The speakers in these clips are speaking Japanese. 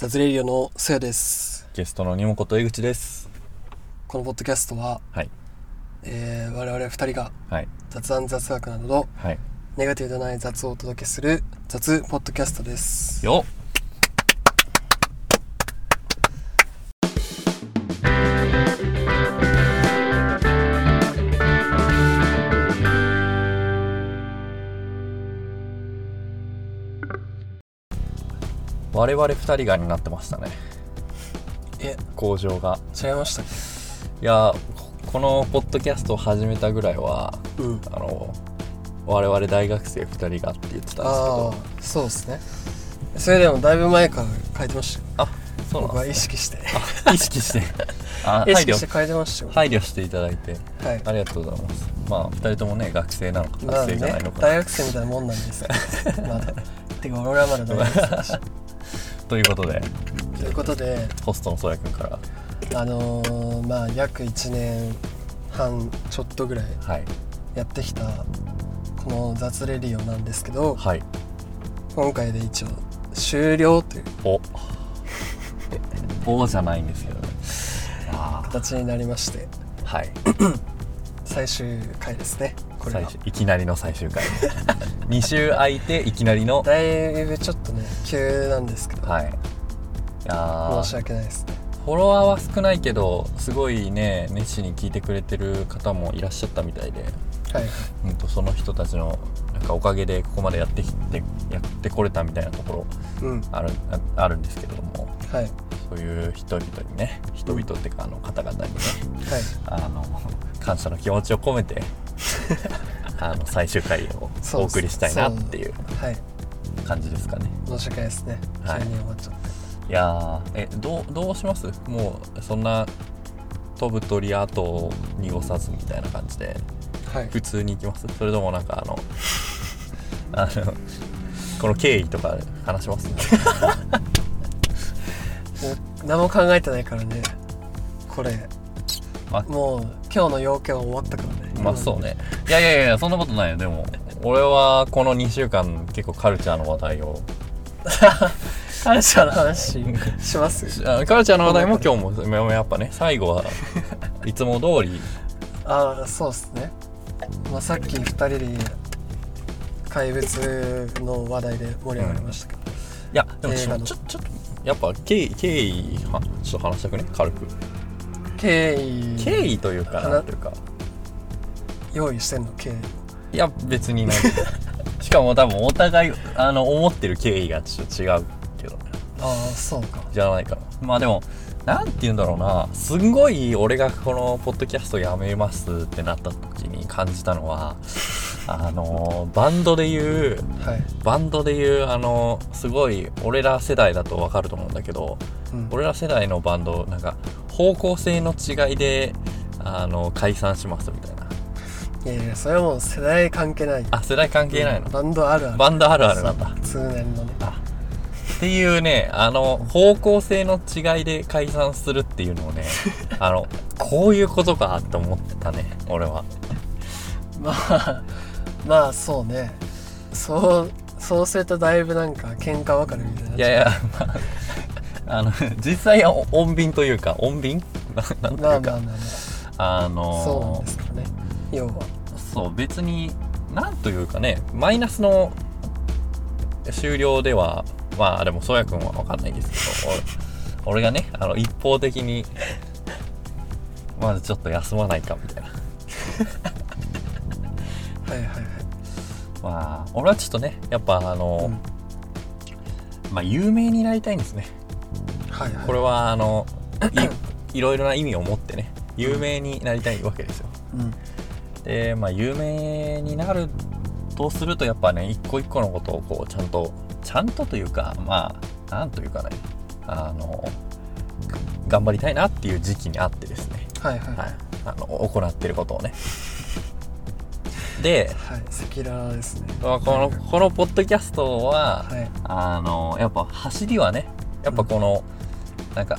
雑レディオのせやですゲストのにもこと江口です。このポッドキャストは、はい。えー、我々二人がはい。雑談雑学などのはい。ネガティブでない雑をお届けする雑ポッドキャストですよ我々二人がになってましたね。え工場が。違いましたっいや、ここのポッドキャストを始めたぐらいは、けうん。あの、我々大学生二人がって言ってたんですけあど、あそうですね。それでもだいぶ前から書いてましたよ。あ、そうなんですね。意識して。あ意識して。あ、意 配慮。識して書いてましたよ。配慮していただいて。はい。ありがとうございます。まあ2人ともね学生なのかまあ学生じゃないねのか、大学生みたいなもんなんですけど。まだ。てか俺はまだ大学生だしということで。ということで。ホストのそやくんから。あのー、まあ約1年半ちょっとぐらいはい。やってきたこの雑レディオなんですけどはい。今回で一応終了というお。おじゃないんですけどね。あ形になりまして。あはい。最終回ですねこれ最が終いきなりの最終回。2週空いていきなりの。だいぶちょっとね急なんですけど、はい。いやー。申し訳ないですね。フォロワーは少ないけどすごいね熱心に聞いてくれてる方もいらっしゃったみたいで。はいはい。うんとその人たちのなんかおかげでここまでやってきてやってこれたみたいなところうん。あるああるんですけれどもはい。そういう人々にね人々っていうかあの方々にねはい。あの感謝の気持ちを込めて あの最終回をお送りしたいなっていうはい。感じですかね。申し訳ないですね。急はい。に終わっちゃって、いやーえどうどうします？もうそんな飛ぶ鳥跡を濁さずみたいな感じで。はい。普通に行きます？それともなんかあのあのこの経緯とか話します？も う何も考えてないからね。これ。あもう今日の要件は終わったからね。まあそうね。いやいやいやそんなことないよ。でも俺はこの2週間結構カルチャーの話題を。カルチャーの話します？あカルチャーの話題も今日もやっぱね最後はいつも通り。ああそうっすね、まあ、さっき2人で怪物の話題で盛り上がりましたけど、いやでもちょちょちょっとやっぱ経緯経緯はちょっと話したくね？軽く。経緯。経緯というか話なんていうか。用意してんの？経緯。いや別にない しかも多分お互いあの思ってる経緯がちょっと違うけどね。ああそうか。じゃないかな。まあでもなんて言うんだろうな。すんごい俺がこのポッドキャストやめますってなった時に感じたのはあのバンドで言うはい、バンドで言うあのすごい俺ら世代だと分かると思うんだけどうん、俺ら世代のバンドなんか方向性の違いであの解散しますみたいな。いやいやそれはもう世代関係ない。あ世代関係ないの、バンドあるある。バンドあるあるなんだ。通年のね。あっていうねあの方向性の違いで解散するっていうのをねあのこういうことかって思ったね俺は。まあまあそうね。そうそうするとだいぶなんか喧嘩別れみたいになっちゃう。いやいや、まあ、あの実際は穏便というか穏便？ななんていうか、まあまあまあまあ。あのそうなんですからね。要は。そう別になんというかねマイナスの終了ではまあでもそうやくんは分かんないですけど俺俺がねあの一方的にまずちょっと休まないかみたいなはいはいはい。まあ俺はちょっとねやっぱあの、うん。まあ有名になりたいんですね。はいはい。これはあのい いろいろな意味を持ってね有名になりたいわけですよ。うん。でまあ有名になるとするとやっぱね一個一個のことをこうちゃんとちゃんとというかまあなんというかねあの頑張りたいなっていう時期にあってですね、はいはい。はい、あの行ってることをねで、はい赤裸々ですね。まあこのこのポッドキャストは、はい。あのやっぱ走りはねやっぱこの、なんか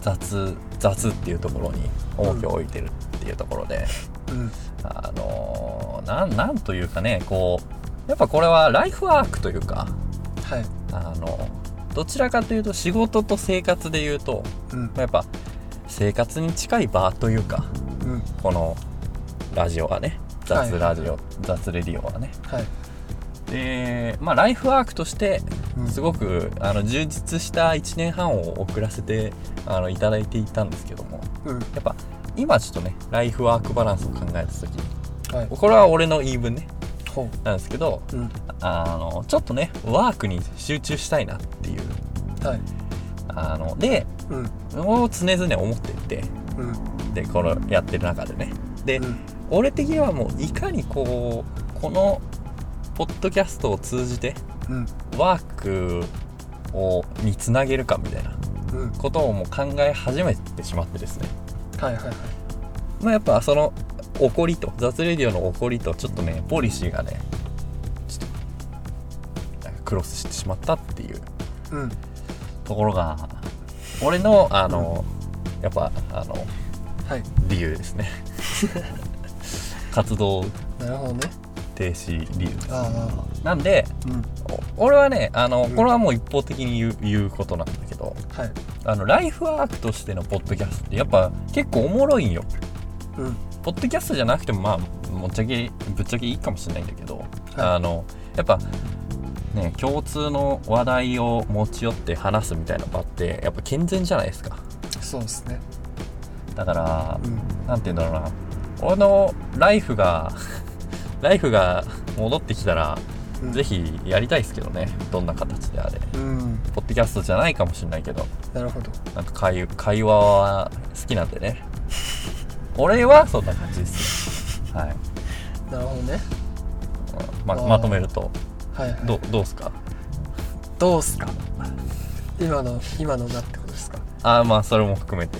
雑雑っていうところに重きを置いてるっていうところで、うん。あのなんなんというかねこうやっぱこれはライフワークというかはい。あのどちらかというと仕事と生活で言うと、うん。まあやっぱ生活に近い場というかうん。このラジオはね。はい雑ラジオ、雑レディオはね。はい。でまあライフワークとしてうん。すごくあの充実した1年半を送らせてあのいただいていたんですけども。うん。やっぱ今ちょっとねライフワークバランスを考えた時にはい。これは俺の言い分ね。ほなんですけどううん。あのちょっとねワークに集中したいなっていう。はい。あのでうん。を常々思っていてうん。でこのやってる中でね。で、うん俺的にはもういかにこうこのポッドキャストを通じてうん。ワークをにつなげるかみたいなうん。ことをもう考え始めてしまってですね。はいはいはい。まあやっぱその怒りと雑レディオの怒りとちょっとねポリシーがねちょっとクロスしてしまったっていううん。ところが俺のあの、やっぱあのはい。理由ですね 活動なるほどね。停止理由です。あなんであうん。お俺はねあの、うん。これはもう一方的に言う言うことなんだけどはい。あのライフワークとしてのポッドキャストってやっぱ結構おもろいんよ。うん。ポッドキャストじゃなくてもまあもっちゃけぶっちゃけいいかもしれないんだけど、はい。あのやっぱね共通の話題を持ち寄って話すみたいな場ってやっぱ健全じゃないですか。そうですね。だからうん。なんて言うんだろうな俺のライフが ライフが戻ってきたら、うん。ぜひやりたいですけどね。どんな形であれ。うん。ポッドキャストじゃないかもしれないけど。なるほど。なんか会会話は好きなんでね。俺はそんな感じですねはい。なるほどね。ままとめると。はいはい。どどうすか？どうすか？今の今のがってことですか？ああまあそれも含めて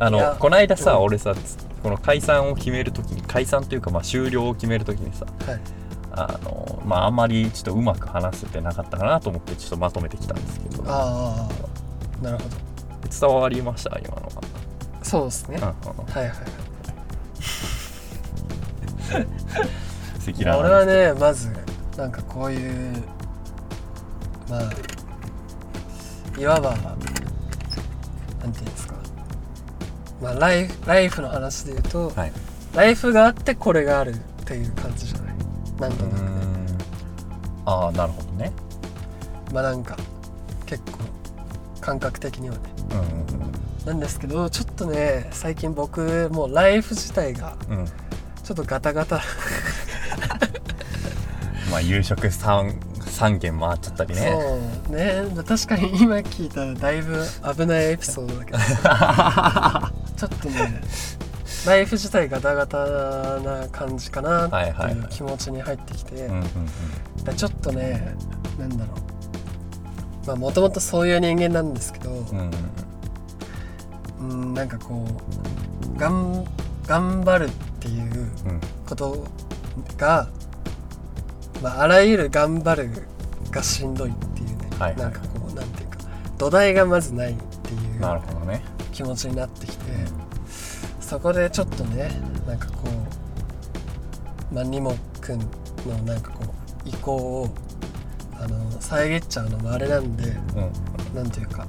あのこの間さ、うん。俺さつこの解散を決めるときに解散というかまあ終了を決めるときにさはい。あのまああんまりちょっとうまく話せてなかったかなと思ってちょっとまとめてきたんですけど。ああなるほど。伝わりました？今のそうですね、は、うんうん、はいはいはい。俺はねまずなんかこういうまあいわばなんていうんですかまあライフライフの話で言うと、はい。ライフがあってこれがあるっていう感じじゃない？なんとなくね。ん。ああなるほどね。まあなんか結構感覚的にはね。うんなんですけどちょっとね最近僕もうライフ自体がうん。うんちょっとガタガタ。まあ夕食 3, 3軒回っちゃったりね。そうね。確かに今聞いたらだいぶ危ないエピソードだけど。ちょっとねライフ自体ガタガタな感じかなはいってはい。う気持ちに入ってきて、ちょっとねなんだろう。まあもともとそういう人間なんですけど、うんうんうん、なんかこうがん頑張るっていううんことが、まあ、あらゆる頑張るがしんどいっていうね、はいはい。なんかこうなんていうか土台がまずないっていうなるほどね。気持ちになってきて、そこでちょっとねなんかこうまあニモくんのなんかこう意向をあの遮っちゃうのもあれなんでうん。なんていうか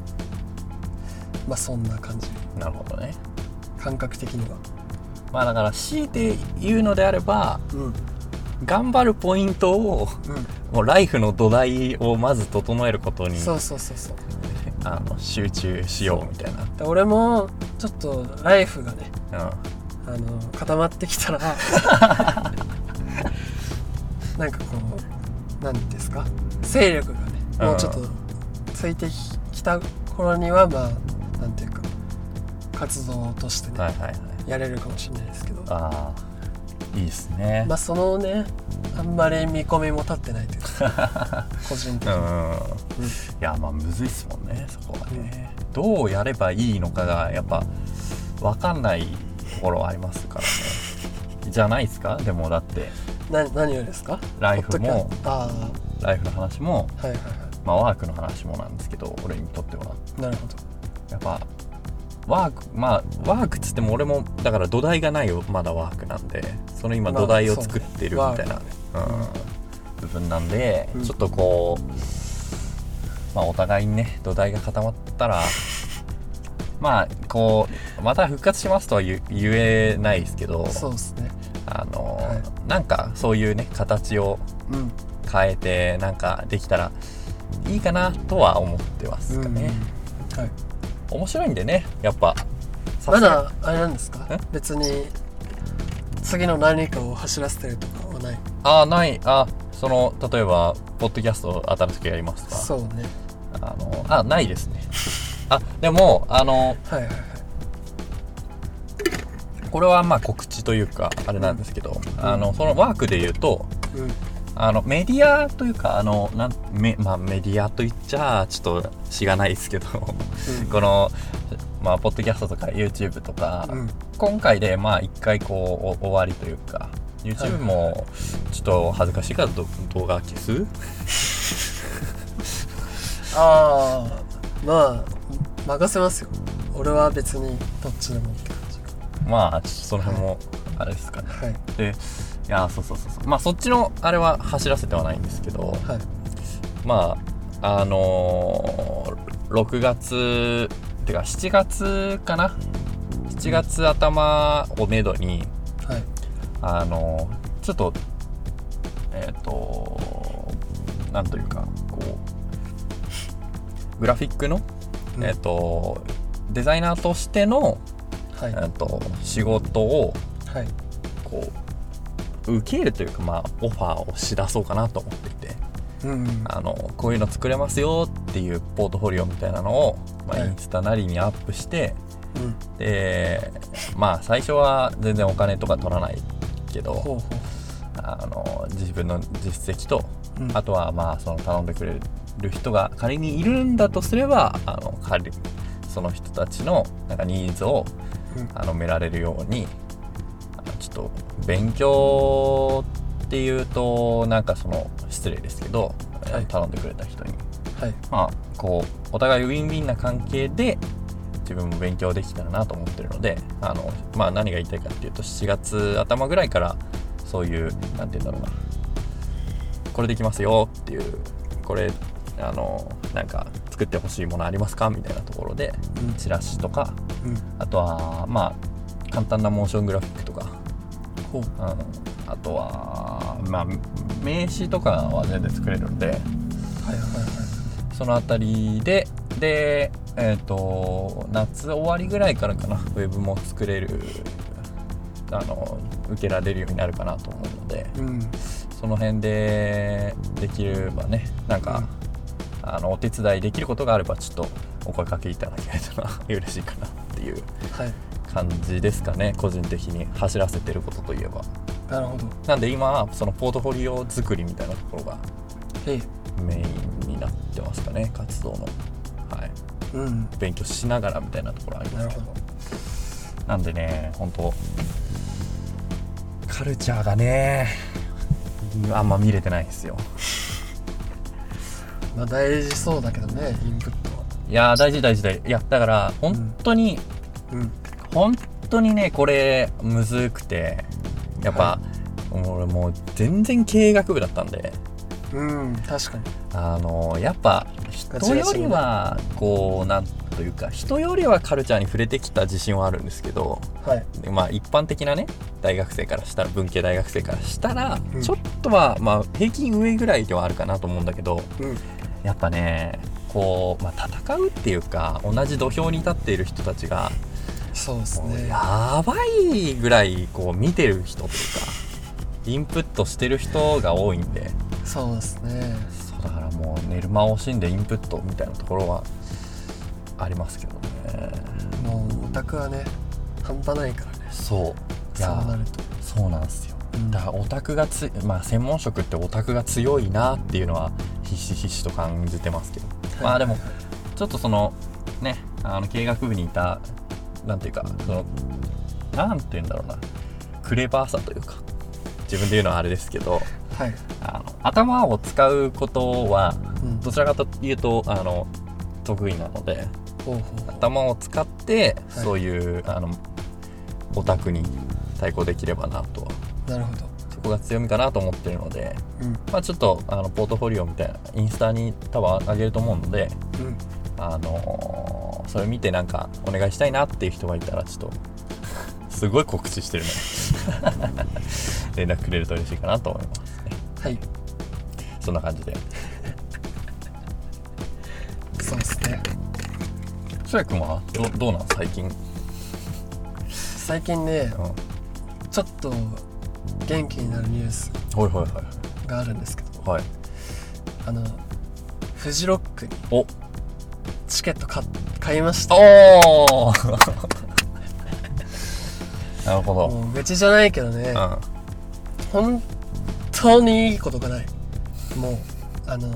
まあそんな感じ。なるほどね。感覚的には。まあだから強いて言うのであればうんうん頑張るポイントをもうライフの土台をまず整えることにそうそうそうそう。あの集中しようみたいな。で俺もちょっとライフがねうん。あの固まってきたら なんかこう何ですか？勢力がねうん。もうちょっとついてきた頃にはまあなんていうか活動としてね、はいはいはい。やれるかもしれないですけど。ああいいですね。まあそのねあんまり見込みも立ってないというか 個人的に、うん。うん。いやまあむずいっすもんねそこはね、どうやればいいのかがやっぱ分かんないところはありますからね。じゃないですか？でもだって。な何をですか？ライフもライフの話も、あはいはいはまあ、ワークの話もなんですけど俺にとっては。いなるほど。やっぱワークまあワークっつっても俺もだから土台がないよまだワークなんで。その今まあ土台を作ってるみたいな、ね。うん。部分なんで、うん。ちょっとこうまあお互いにね土台が固まったら まあこうまた復活しますとは言言えないですけどそうですね。あの、はい。なんかそういうね形をうん。変えてなんかできたらいいかなとは思ってますかね、うん。はい面白いんでねやっぱ。さまだあれなんですか？え？別に次の何かを走らせてるとかはない？あない。あその例えばポッドキャスト新しくやりますか。そうね。あのあないですね。あでもあのはいはいはい。これはまあ告知というかあれなんですけど、あのそのワークで言うとうんあのメディアというかあのなんメ,、まあ、メディアと言っちゃちょっとしがないですけどこの、まあ、ポッドキャストとか YouTube とか、うん。今回でまあ一回こうお終わりというか YouTube もちょっと恥ずかしいからど動画消す？ああまあ任せますよ。俺は別にどっちでもって感じ。まあちょっとその辺もあれですかね。はい。でいやそうそうそうそう。まあそっちのあれは走らせてはないんですけどはい。まああのー6月てか7月かな？7月頭をめどにはい。あのーちょっとえっ、となんというかこうグラフィックの、うん。えっ、とデザイナーとしての、はい。えー、と仕事をはい。こう受けるというかまあオファーをしだそうかなと思っていてうんあのこういうの作れますよっていうポートフォリオみたいなのを、まあ、はい。インスタなりにアップして、うん。でまあ最初は全然お金とか取らないけどほうほあの自分の実績とううん。あとはまあその頼んでくれる人が仮にいるんだとすればあの仮その人たちのなんかニーズをうん。あの埋められるようにと勉強っていうとなんかその失礼ですけど、はい。頼んでくれた人に。はい。まあこうお互いウィンウィンな関係で自分も勉強できたらなと思ってるのであの、まあ、何が言いたいかっていうと7月頭ぐらいからそういうなんて言うんだろうな。これできますよっていうこれあのなんか作ってほしいものありますか？みたいなところでうん。チラシとかうん。あとはまあ簡単なモーショングラフィックとか、ほううん、あとはまあ名刺とかは全然作れるんで。はいはいはい。そのあたりででえっ、と夏終わりぐらいからかな。ウェブも作れるあの受けられるようになるかなと思うので。うん。その辺でできればねなんか、あのお手伝いできることがあればちょっとお声かけいただけたら 嬉しいかなっていう。はい感じですかね個人的に走らせてることといえば。なるほど。なんで今はそのポートフォリオ作りみたいなところがメインになってますかね活動の。はい。うん。勉強しながらみたいなところありますけど。なるほど。なんでね本当カルチャーがねあんま見れてないんですよ。まあ大事そうだけどねインプットは。いやー大事大事大事。いやだから本当に、うん本当にねこれむずくてやっぱ、は俺もう全然経営学部だったんで。うん確かに。あのやっぱ人よりはこうなんというか人よりはカルチャーに触れてきた自信はあるんですけどはい。まあ一般的なね大学生からしたら文系大学生からしたら、うん。ちょっとはまあ平均上ぐらいではあるかなと思うんだけどうん。やっぱねこう、まあ、戦うっていうか同じ土俵に立っている人たちがそうですもうねやばいぐらいこう見てる人というかインプットしてる人が多いんで。そうですね。そうだからもう寝る間を惜しんでインプットみたいなところはありますけどね。もうオタクはね半端ないからね。そう。いそうやなると。そうなんですよ。うん。だからオタクがつまあ専門職ってオタクが強いなっていうのはひしひしと感じてますけど、まあでもちょっとそのねあの経営学部にいたなんていうかそのなんて言うんだろうな。クレバーさというか自分で言うのはあれですけどはい。あの頭を使うことはうん。どちらかというとあの得意なので頭を使って、はい。そういうあのオタクに対抗できればなとは。なるほど。すこが強みかなと思ってるので、うん。まあ、ちょっとあのポートフォリオみたいなインスタに多分上げると思うので、うん。あのーそれ見てなんかお願いしたいなっていう人がいたらちょっと すごい告知してるね。連絡くれると嬉しいかなと思いますね。はい。そんな感じで。そうですね。翔也君はどどうなん？最近、うん、最近ねちょっと元気になるニュースがあるんですけどいはい。あのフジロックにおチケット買買いました。おお なるほど、もう愚痴じゃないけどね。うん。本当にいいことがない。もうあの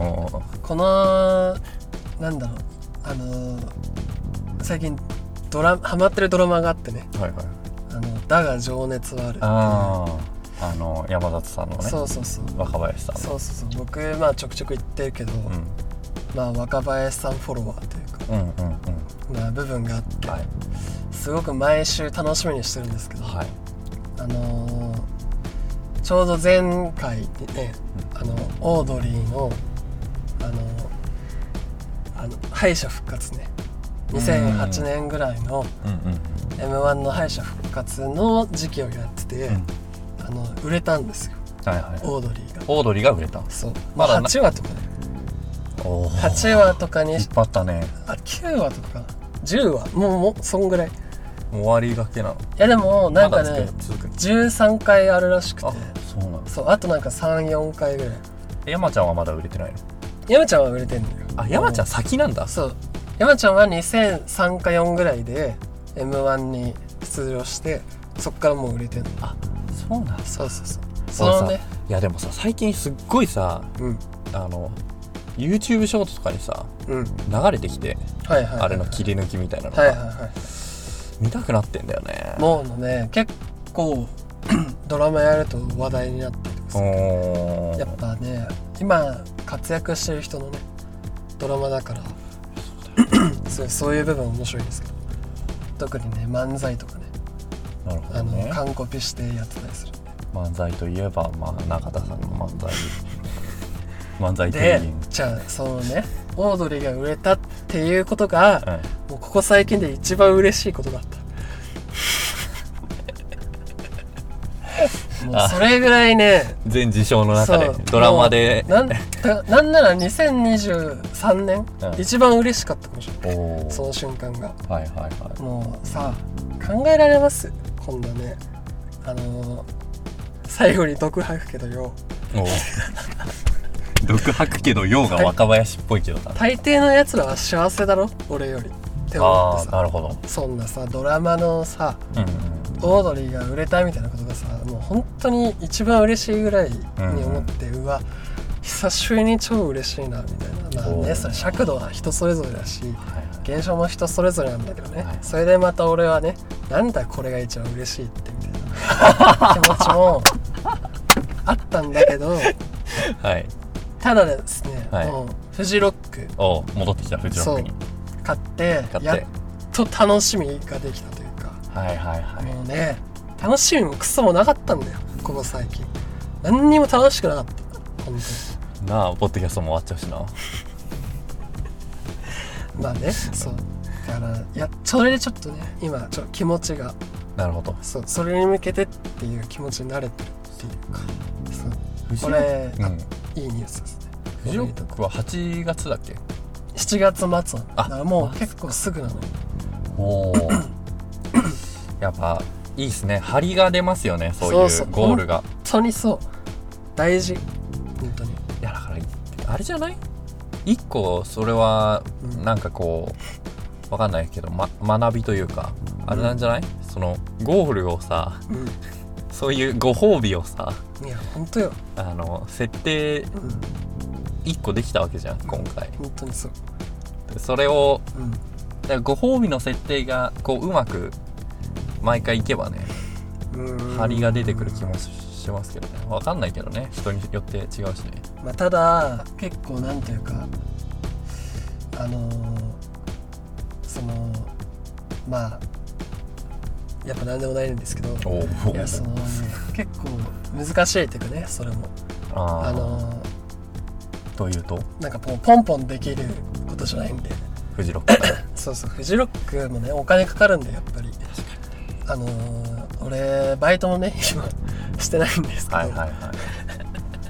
おこのなんだろう。あの最近ドラハマってるドラマがあってね。はいはい「あのだが情熱はある」っていう。あの山里さんのね。そうそうそう。若林さんの。そうそうそう。僕まあちょくちょく言ってるけど、うんまあ若林さんフォロワーというか、うんうんうん。まあ、部分があって、はい。すごく毎週楽しみにしてるんですけど、はい。あのーちょうど前回にね、あのオードリーのあのあの敗者復活ね。2008年ぐらいの m 1の敗者復活の時期をやってて、うん。あの売れたんですよ。はいはい。オードリーが。オードリーが売れた。そう。まあまだな8話とかね8話とかに引っ張ったね。あ9話とか。かな10話？もうもうそんぐらい。終わりがけなの。やでもなんかね続く13回あるらしくて。あそうなんそうあとなんか34回ぐらい。山ちゃんはまだ売れてないの？山ちゃんは売れてんのよ。あ山ちゃん先なんだ。そう。山ちゃんは2003か4ぐらいで m 1に出場してそっからもう売れてんの。あそうなんだ。そうそうそう。そのね。いやでもさ最近すっごいさうん。あの YouTube ショートとかにさうん。流れてきてはいはいはいあれの切り抜きみたいなのが、はいはいはい見たくなってんだよね。もうね。結構 ドラマやると話題になったりとかさおー。やっぱね今活躍してる人のねドラマだから。そう そういう部分面白いですけど。特にね漫才とかね。なるほあの、どね完コピしてやってたりする漫才といえば、まあ、中田さんの漫才漫才でじゃあそのねオードリーが売れたっていうことが、はい。もうここ最近で一番嬉しいことだった。もうそれぐらいね全事象の中でドラマで。なんだなんなら2023年、うん一番嬉しかったかもしれない。その瞬間が。はいはいはい。もうさ考えられます？今度ね。あのー最後に毒吐くけどよ。おー 毒吐くけど陽が若林っぽいけどな。大抵のやつらは幸せだろ？俺よりって思ってさ。なるほど。そんなさドラマのさうんうんオードリーが売れたみたいなことがさもう本当に一番嬉しいぐらいに思って、うわ久しぶりに超嬉しいなみたいな。まあねそれ尺度は人それぞれだしはいはい。現象も人それぞれなんだけどね、はい。それでまた俺はねなんだこれが一番嬉しいってみたいな。気持ちもあったんだけど。はいただですね、はい。もうフジロック。おー戻ってきたフジロックに。買って買って。やっと楽しみができたというか。はいはいはい。もうね楽しみもクソもなかったんだよここ最近。何にも楽しくなかった。本なあポッドキャストも終わっちゃうしな。当 にまあねそう。だからいやそれでちょっとね今ちょっと気持ちがなるほど。そうそれに向けてっていう気持ちになれてるっていうか。そう。これ、うあん、いいニュースですね。フジロックは8月だっけ？7月末。あだからもう結構すぐなの。よおおやっぱいいっすね。張りが出ますよねそういうゴールが。本当にそう。大事。本当に。いやだからあれじゃない？一個それはうん。なんかこうわかんないけど、ま、学びというかあれなんじゃない、そのゴールをさうそういうご褒美をさんいや本当よ。あの設定うん一個できたわけじゃん今回。本当にそう。それをうん。だからご褒美の設定がこううまく毎回いけばねうん。張りが出てくる気もしますけどね。わかんないけどね人によって違うしね。まあ、ただ結構なんというかあのーそのまあやっぱ何でもないんですけどいやそのね結構難しいっていうかねそれも。あのというと？なんかポンポンできることじゃないんで。フジロック。そうそうフジロックもねお金かかるんでやっぱり。あのー俺バイトもね今してないんですけど、はいはいはい。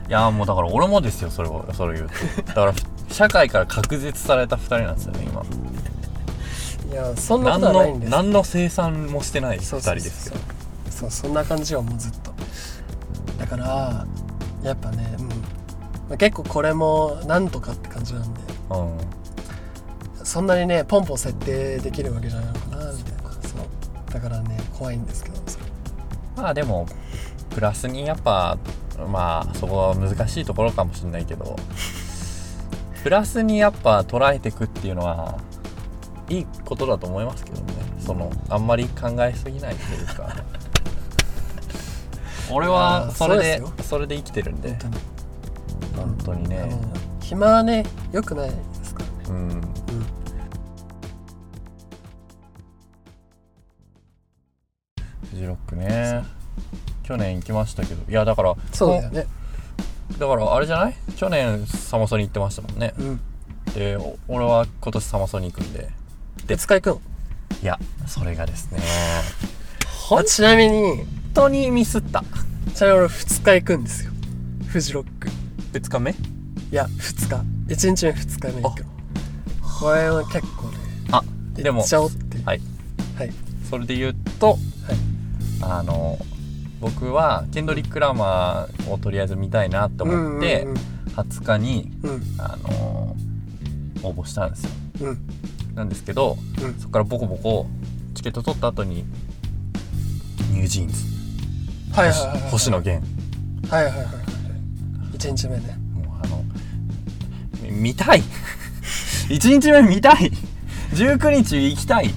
いやもうだから俺もですよそれをそれ言うと。だから社会から隔絶された2人なんですよね今。いやそんなことはないんです。何の生産もしてない2そうそうそう人ですよそうそんな感じよもうずっと。だからやっぱね、うん。まあ結構これもなんとかって感じなんで。うん。そんなにねポンポン設定できるわけじゃないのかなみたいな。そう。だからね怖いんですけどそれまあでもプラスにやっぱまあそこは難しいところかもしれないけど。プラスにやっぱ捉えていくっていうのはいいことだと思いますけどね。そのあんまり考えすぎないというか。俺はそれでそれで生きてるんで。本当に。ね。の暇はね良くないですからね。うん。うんフジロックね。去年行きましたけど。いやだからそうだよね。だからあれじゃない？去年サマソニ行ってましたもんね。うん。でお俺は今年サマソニ行くんでで使いくんいやそれがですね。ちなみに当にミスった。ちなみに俺2日行くんですよ。フジロック。2日目？いや2日。1日目2日目行くの。これは結構ねあでも行っちゃおうって。はい。はい。それで言うとあの僕はケンドリック・ラマーをとりあえず見たいなと思って、うん20日にうん。あの応募したんですよ。うんうんなんですけどうん。そこからボコボコチケット取った後にニュージーンズ。はいはいはいはい。星野源。はいはいはいはい。1日目ね。もうあのみ見たい。1日目見たい。19日行きたい。っ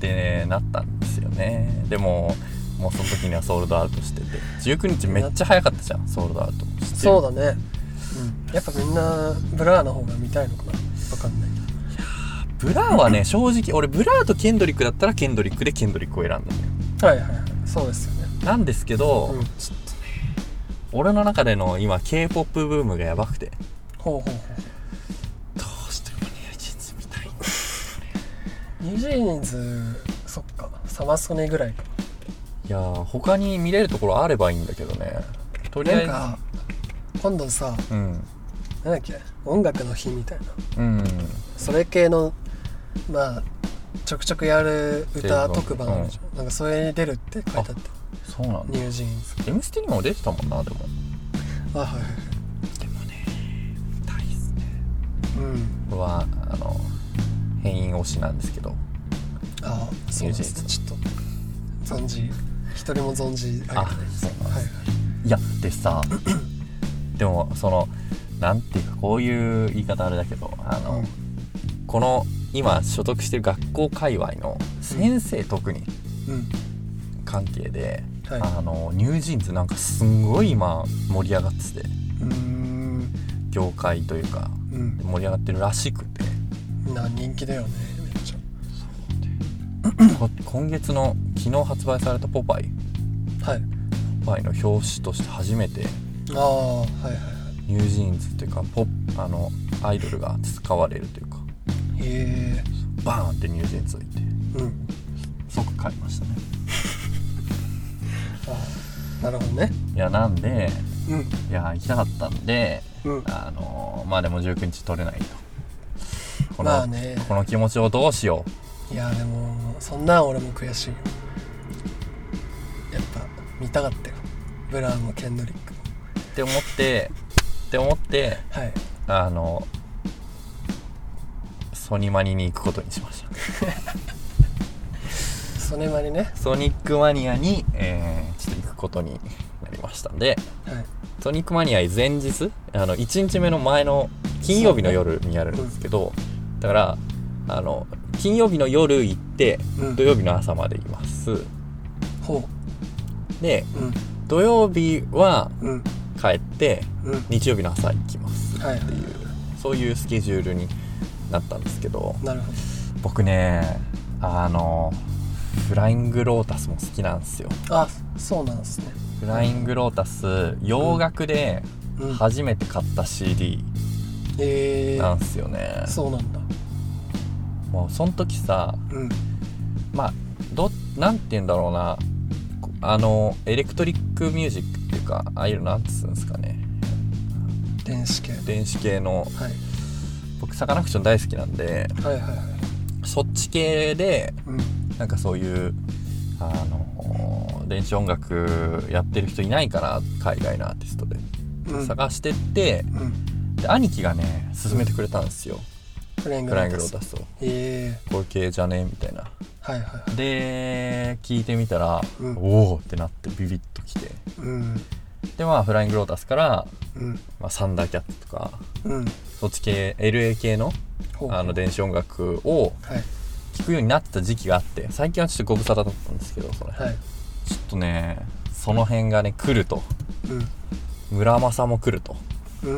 て、なったんですよね。でももうその時にはソールドアウトしてて。19日めっちゃ早かったじゃんソールドアウトして。そうだね。うん。やっぱみんなブラーの方が見たいのかな。わかんない。けブラーはね正直俺ブラーとケンドリックだったらケンドリックでケンドリックを選んだのよ。どはいはいはい。そうですよね。なんですけど、うん。ちょっとね俺の中での今 k p o p ブームがやばくて。ほうほうほどうしてもニュージーンズ見たい。ニュージーンズそっかサマソネぐらいか。いやー他に見れるところあればいいんだけどね。とりあえず。なんか今度さうん。なんだっけ？音楽の日みたいな。うん。それ系のまあちょくちょくやる歌特番あるじゃん、なんかそれに出るって書いてあったそうなんだ。ニュージーンズ。M ステにも出てたもんなでも。あはいはいはい。でもね見たいっすねうん。はあの変異推しなんですけど。あそうですーンズ。ちょっと存じ一人も存じ上げてないです。あそうなんはいですはい。いやでさ でもそのなんていうかこういう言い方あれだけどあの、うん。この今所属してる学校界隈の先生特にうん。関係で、はい。あのニュージーンズなんかすんごい今盛り上がってて業界というかうん。盛り上がってるらしくて。な人気だよねめっちこ今月の昨日発売された「ポパイ」ゃはい「ポパイ」の表紙として初めてああはいはいはニュージーンズっていうかポッあのアイドルが使われるというかえバーンってニュージーンズがいて。うん。即買いましたね。ああなるほどね。いやなんでうん。いや行きたかったんでうん。あのまあでも19日取れないと。この,、まあね。この気持ちをどうしよいやでもそんなん俺も悔しいよ。やっぱ見たかったよ。ブラウンもケンドリックも。うって思ってって思ってはい。あのソニマニに行くことにしました。ソネマにね。ソニックマニアに、えーちょっと行くことになりましたんで。はい。ソニックマニア前日あの1日目の前の金曜日の夜にやるんですけど、だからあの金曜日の夜行ってうん。土曜日の朝までいます。ほでううん。土曜日はうん。帰ってうん。日曜日の朝行きますはいっていうそういうスケジュールになったんですけどなるほど。僕ねあのフライングロータスも好きなんですよ。あそうなんですね。フライングロータス洋楽でうん。初めて買った CD えー、なんですよね、そうなんだ。もうその時さうん。まあどなんて言うんだろうな。こあのエレクトリックミュージックっていうかああいうのなんつうんですかね。電子系電子系の。はい僕サカナクション大好きなんではいはいはい。そっち系でうん。なんかそういうあの電子音楽やってる人いないかな海外のアーティストで、うん。探してってうん。で兄貴がね勧めてくれたんですよ、フライングロース。タスを。え。これ系じゃねみたいな。ー、はいはいはい。で聞いてみたら、うん。おおってなってビビッときて。うんでまあフライングロータスから、うん。まあ、サンダーキャットとかうん。そっち系 LA 系のあの電子音楽をはい。聴くようになってた時期があって最近はちょっとご無沙汰だったんですけどそれ、はい。ちょっとねその辺がね来ると。村正も来ると。うんう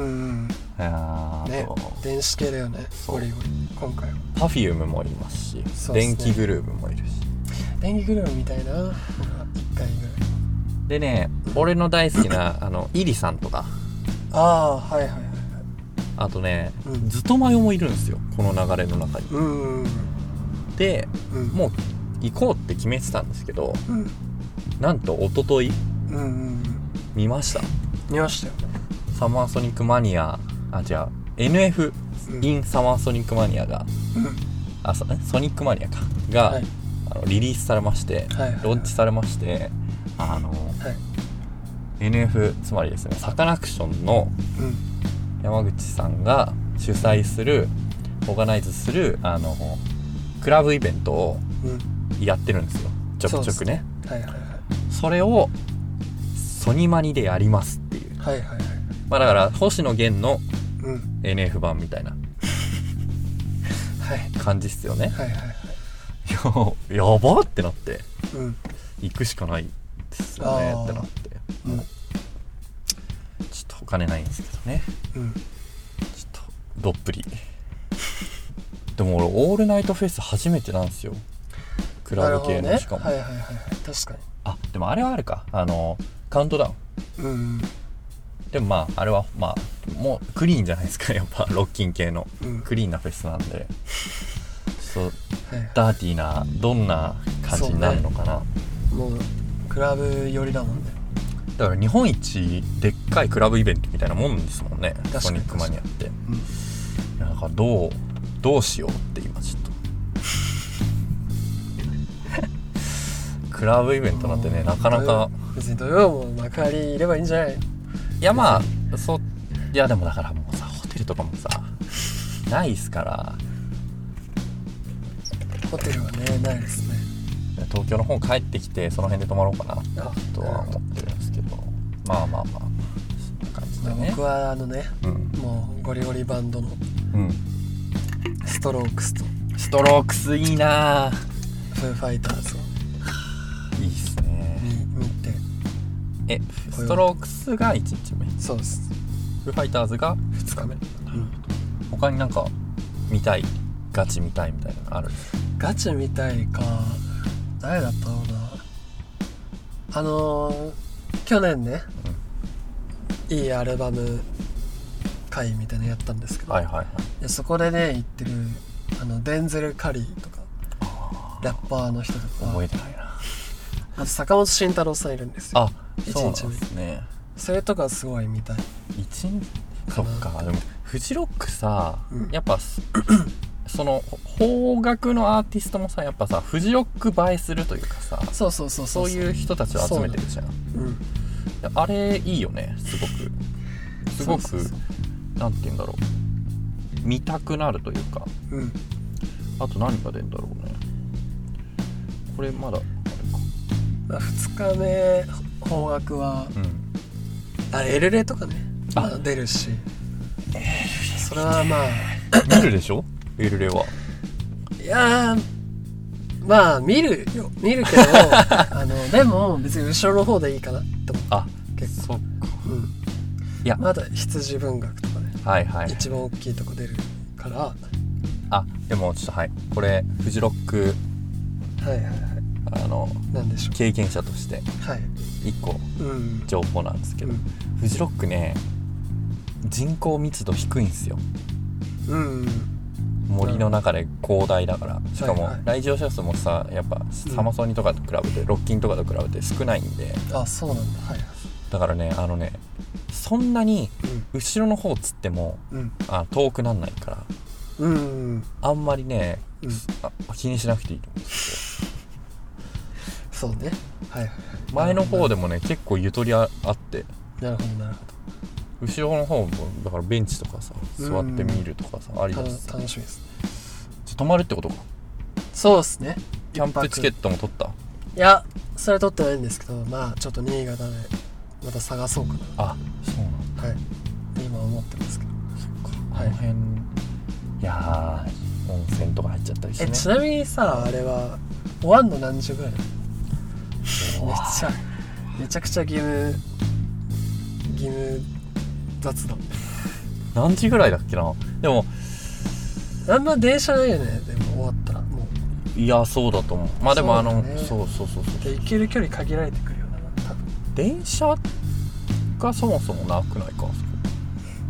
んいやーね電子系だよねゴリゴリ今回は。Perfume もいますし、ね。電気グルーヴもいるし。電気グループみたいな一回ぐらいでね俺の大好きなあのイリさんとか。ああはいはいはいはい。あとね、うん。ずっとマヨもいるんですよこの流れの中に。うんうんでうん。もう行こうって決めてたんですけどうん。なんと一昨日うんうん見ました。見ましたよ。サマーソニックマニアあ違う NF うん。in サマーソニックマニアがうん。あソニックマニアか。が、はい。あのリリースされまして、はいはいローンチされましてあのはい。NF つまりですねサカナクションのうん。山口さんが主催するオーガナイズするあのクラブイベントをうん。やってるんですよ。ちょくちょくね。はいはいはい。それをソニマニでやりますっていう。はいはいはい。まあだから星野源のうん。NF 版みたいな。はい。感じっすよね。はいはいはい。いややばってなって。うん。行くしかないですよねってなってうん。ちょっとお金ないんですけどね。うん。ちょっとどっぷり。でも俺オールナイトフェス初めてなんですよ。クラブ系の、しかも、はいはいはいはい。確かあでもあれはあるか。あのカウントダウン。にうん。でもまああれはまあもうクリーンじゃないですか。やっぱロッキン系の。うん。クリーンなフェスなんで。そうはいはい。ダーティーなどんな感じになるのかな、もうクラブ寄りだもんね。だから日本一でっかいクラブイベントみたいなもんですもんね。ソニックマニアって。いうんやだからどうどうしようって今ちょっと。クラブイベントなんてねなかなか。別に土曜も幕張いればいいんじゃない？いやまあそういやでもだからもうさホテルとかもさないっすから。ホテルはねないですね東京の方帰ってきてその辺で泊まろうかなあとは思ってるんですけど。まあまあまあそんな感じでね。僕はあのねうん。もうゴリゴリバンドのうん。ストロークスと。ストロークスいいな。フーファイターズを。いいっすね。見見て。えストロークスが1日目？そうです。フーファイターズが2日目、うん、他になんか見たいガチ見たいみたいなのある？んですかガチみたいか誰だったろうな。あのー去年ね、いいアルバム会みたいなのやったんですけど、はいはいはい。でそこでね言ってるあのデンゼル・カリーとかラッパーの人とか覚えてないな。あと坂本慎太郎さんいるんですよ。あそうなんですね。それとかすごい見たい。一日そっか。でもフジロックさ、うん。やっぱす その邦楽のアーティストもさやっぱさフジロック映えするというかさそうそうそうそう。いう人たちを集めてるじゃん。う。ん。あれいいよねすごく。すごくそうそうそう。なんて言うんだろう。見たくなるというか。うん。あと何が出るんだろうね。これまだあれまあ、2日目邦楽はかうん。あエルレとかね、あ、出るし。それはまあ。見るでしょ？エルレは。いやーまあ見るよ。見るけど あのでも別に後ろの方でいいかなって思う。あ結構。そっか。うん。いや。まだ羊文学とかね。はいはい。一番大きいとこ出るから。はあでもちょっとはい。これフジロックいはいはい。ああのなんでしょ経験者としてうはい。1個うん。情報なんですけど、うん。フジロックね人口密度低いんですよ。うん森の中で広大だから。しかも来場者数もさやっぱサマソニとかと比べてロッキンとかと比べて少ないんで。あそうなんだ。はいだからねあのねそんなに後ろの方つってもうん。あ遠くなんないからうんうんあんまりね、うん。あ気にしなくていいと思うんですよ。そうね。はいはい前の方でもね結構ゆとりああって。なるほどなる後ろの方もだからベンチとかさ座ってみるとかさありだし楽しみですね。泊まるってことか。そうですね。キャンプチケットトも取った？いやそれ取ってないんですけどまあちょっと新潟でまた探そうかあそうなんだ。なはい。今思ってますけど。はい。あの辺いやー温泉とか入っちゃったりしてね。えちなみにさあれは終わんの何時ぐらいめっちゃめちゃくちゃ義務義務雑談何時ぐらいだっけな？でもあんま電車ないよね。でも終わったら。もう。いやそうだと思う。まあでもあのそうだね。そうそうそうそう。で行ける距離限られてくるよな多分。電車がそもそもなくないか？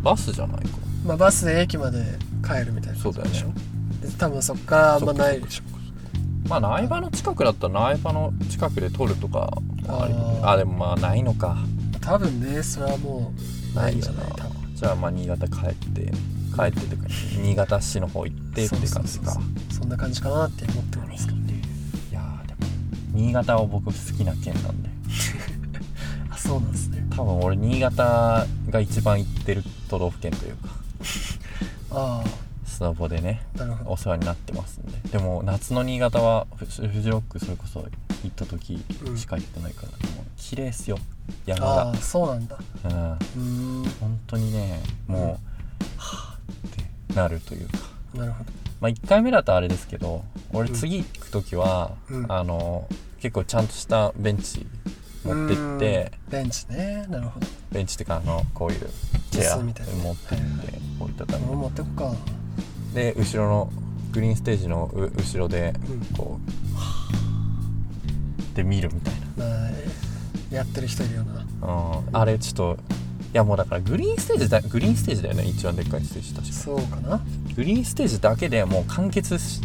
バスじゃないか。まあバスで駅まで帰るみたいなそうだよね。で多分そっからあんまないでしょ。まあ苗場の近くだったら苗場の近くで撮るとかもああでもまあないのか。多分ねそれはもうないんじゃなじゃあまあ新潟帰って帰ってとか新潟市の方行ってって感じか。そんな感じかなって思ってるんですけどいやーでも新潟は僕好きな県なんで。あそうなんですね。多分俺新潟が一番行ってる都道府県というか。あスノボでねお世話になってますんで。でも夏の新潟はフジロックそれこそ行った時うんしか行ってないから、もう綺麗っすよ山あが。あそうなんだ。うん。うーん。本当にねもう、はあってなるというか。なるほど。まあ1回目だとあれですけど俺次行く時は、うん。あの結構ちゃんとしたベンチ持ってって。ベンチね。なるほど。ベンチっていうかあのこういうチェアみたいな。ね持ってってはいはい。折りたたみ持ってこうか。で後ろのグリーンステージのう後ろでうん。こう、はぁで見るみたいまあやってる人いるよな。な、うん、あれちょっといやもうだからグリーンステージだグリーンステージだよね。一番でっかいステージ確か。そうかな。グリーンステージだけでもう完結し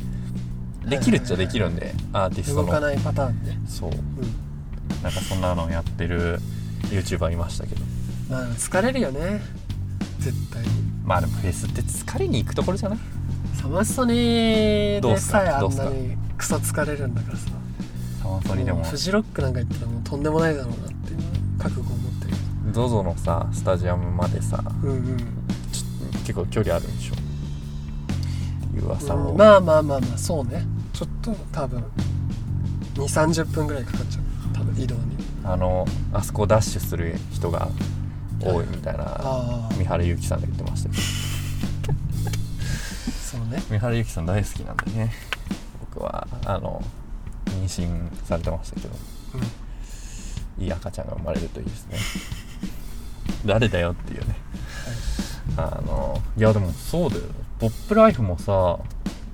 できるっちゃできるんでアーティストの。動かないパターンねそう。うん。なんかそんなのやってる YouTuber いましたけど。まあ疲れるよね。絶対に。まあでもフェスって疲れに行くところじゃない？サマソニどうすか？でさえあんなにクソ疲れるんだからさサマソニでも。フジロックなんか行ったらもうとんでもないだろうなっていう。覚悟を持ってる。ZOZO のさスタジアムまでさうんうん。ちょ結構距離あるんでしょ？っていう噂も、うんまあまあまあまあそうね。ちょっと多分2 3 0分ぐらいかかっちゃう。多分移動に。あのあそこダッシュする人が多いみたいな三原由紀さんが言ってましたけど。そうね。三原由紀さん大好きなんでね。僕はあの妊娠されてましたけど。うん。いい赤ちゃんが生まれるといいですね。誰だよっていうね。あのいやでもそうだよポップライフもさ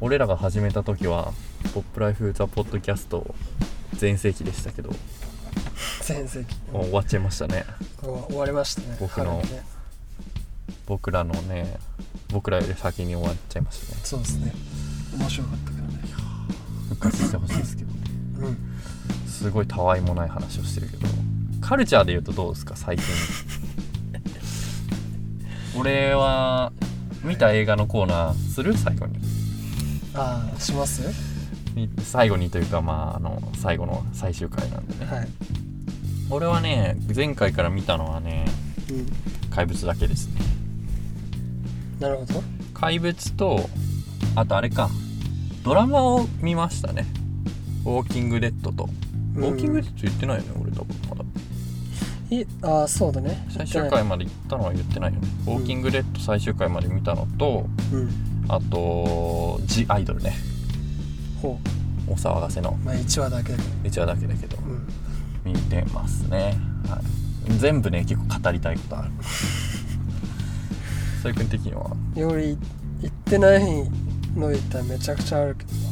俺らが始めた時はポップライフザポッドキャスト全盛期でしたけど。全盛期。終わっちゃいましたね。終わりましたね。僕のね。僕らのね僕らより先に終わっちゃいましたね。そうですね。面白かったけどね。復活してほしいですけどすごいたわいもない話をしてるけど。カルチャーで言うとどうですか最近？俺は見た映画のコーナーする？最後に。ああします？み最後にというかまああの最後の最終回なんでね。はい。俺はね前回から見たのはねうん。怪物だけですね。なるほど。怪物とあとあれか。ドラマを見ましたねウォーキングデッドと。ウォーキングデッド言ってないよね俺多分まだ。いああそうだね。最終回まで行ったのは言ってないよね。ウォーキングデッド最終回まで見たのとうん。あと「ジ・アイドルね。ほお騒がせの。うまあ1話だけだけど。一話だけだけど。うん。見てますね、はい、全部ね結構語りたいことある。佐伯君的には。より行ってないの言ったらめちゃくちゃあるけど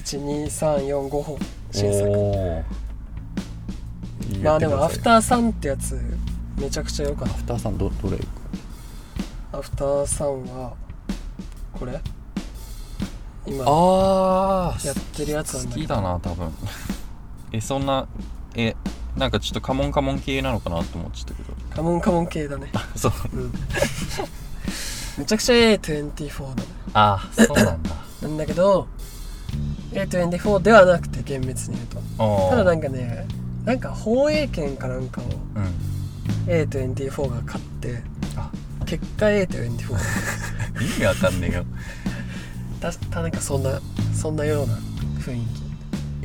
12345本新作。まあでも「アフーターサン」ってやつめちゃくちゃ良かっアフターさんどどれたアフターサンはこれ？今ああやってるやつなんだ好きだな多分。えそんなえなんかちょっとカモンカモン系なのかなと思っちゃったけど。カモンカモン系だね。そう。うん。めちゃくちゃ A24 だね。ああそうなんだ。なんだけど A24 ではなくて厳密に言うと。ただなんかねなんか放映権かなんかをうん。A24 が買ってあ。結果 A24 意味わかんねえよ。たたなんかそんなそんなような雰囲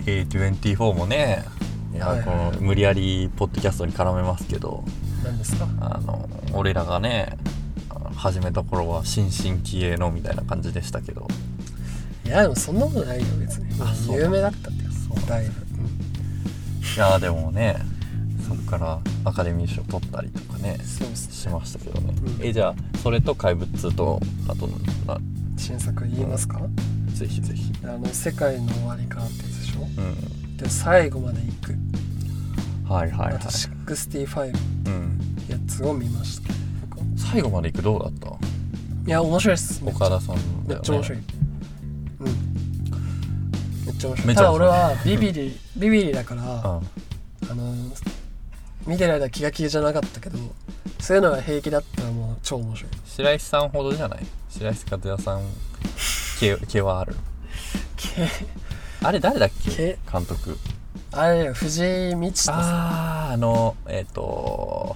A24 もねいや、はいはいはい。この無理やりポッドキャストに絡めますけど。気なんですか？あの俺らがねあ始めた頃は新進気鋭のみたいな感じでしたけどいやでもそんなことないよ別に。あそう。有名だったってよそうだいぶ、いやでもねそっからアカデミー賞取ったりとかねうん、そうっすしましたけどね、うん。えじゃあそれと怪物とあとな新作言いますか、ぜひぜひ。あの「世界の終わりから」ってやつでしょ？うん。で最後まで行く。はいはいはい。あと65うん。やつを見ました僕は。最後まで行くどうだった？いや面白いっす。めっちゃ岡田さんだよね。めっちゃ面白いっちゃ面白い。い。ただ俺はビビリビビリだからああの見てる間気が気じゃなかったけどそういうのが平気だったらもう超面白い。白石さんほどじゃない？白石和也さん系系はある？けあれ誰だっけ？け監督。あれよ藤井道人さんあああのえっ、と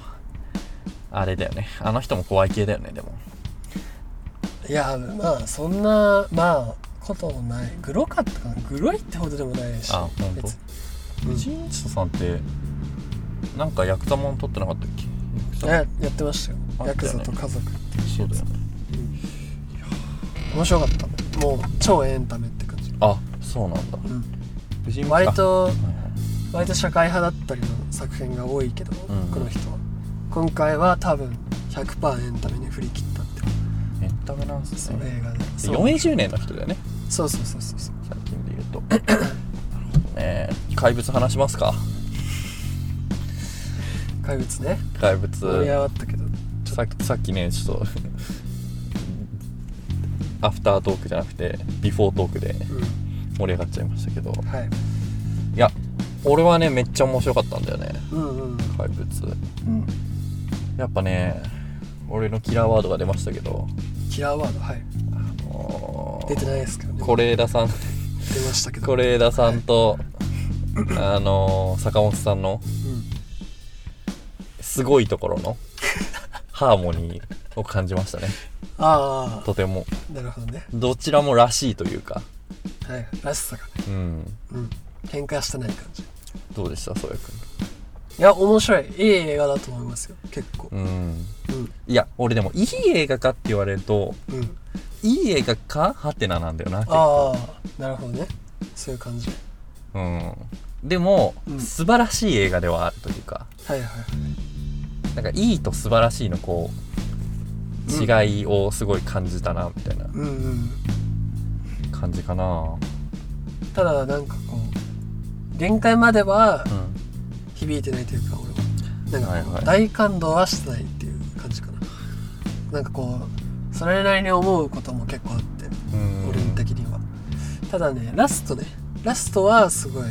あれだよね。あの人も怖い系だよねでも。いやまあそんなまあこともない。グロかったかな。グロいってほどでもないし。あほんと別に。藤井道人さんってなんかヤクザもん撮ってなかったっけ？ややってましたよ。たよねヤクザと家族っていう。そうだよね。面白かった。もう超エンタメって感じ、あそうなんだ。うん、藤井道割とあはいはい。割と社会派だったりの作品が多いけど、うんこの人は。今回は多分100%エンタメに振り切ったって。エンタメなんすね。映画で。そう40年の人だよねそうそうそうそうそう。最近で言うと。なるほどね怪物話しますか？怪物ね。怪物。盛り上がったけどさっきさっきねちょっとアフタートークじゃなくてビフォートークでう盛り上がっちゃいましたけど。ん。はい。いや俺はねめっちゃ面白かったんだよね。うんうん。怪物。うん。やっぱね俺のキラーワードが出ましたけど。キラーワード？はい。あのー出てないですけどね。是枝さん。出ましたけど。是枝さんと、あのー坂本さんのうん。すごいところのハーモニーを感じましたね。あとても。あなるほどね。どちらもらしいというか。はい。らしさがね。うん。うん。喧嘩してない感じ。どうでした？そうやいや面白い。いい映画だと思いますよ。結構。うん。うん。いや俺でもいい映画かって言われるとうん。いい映画か？ハテナなんだよな結構。ああなるほどね。そういう感じ。うん。でも、うん。素晴らしい映画ではあるというかはいはいはい。なんかいいと素晴らしいのこううん違いをすごい感じたなみたいなうんうん。感じかな。ただなんかこう限界まではうん響いてないというか俺は。なんかこうはいはい。大感動はしてないっていう感じかな。なんかこうそれなりに思うことも結構あってうん。俺的には。ただねラストね。ラストはすごい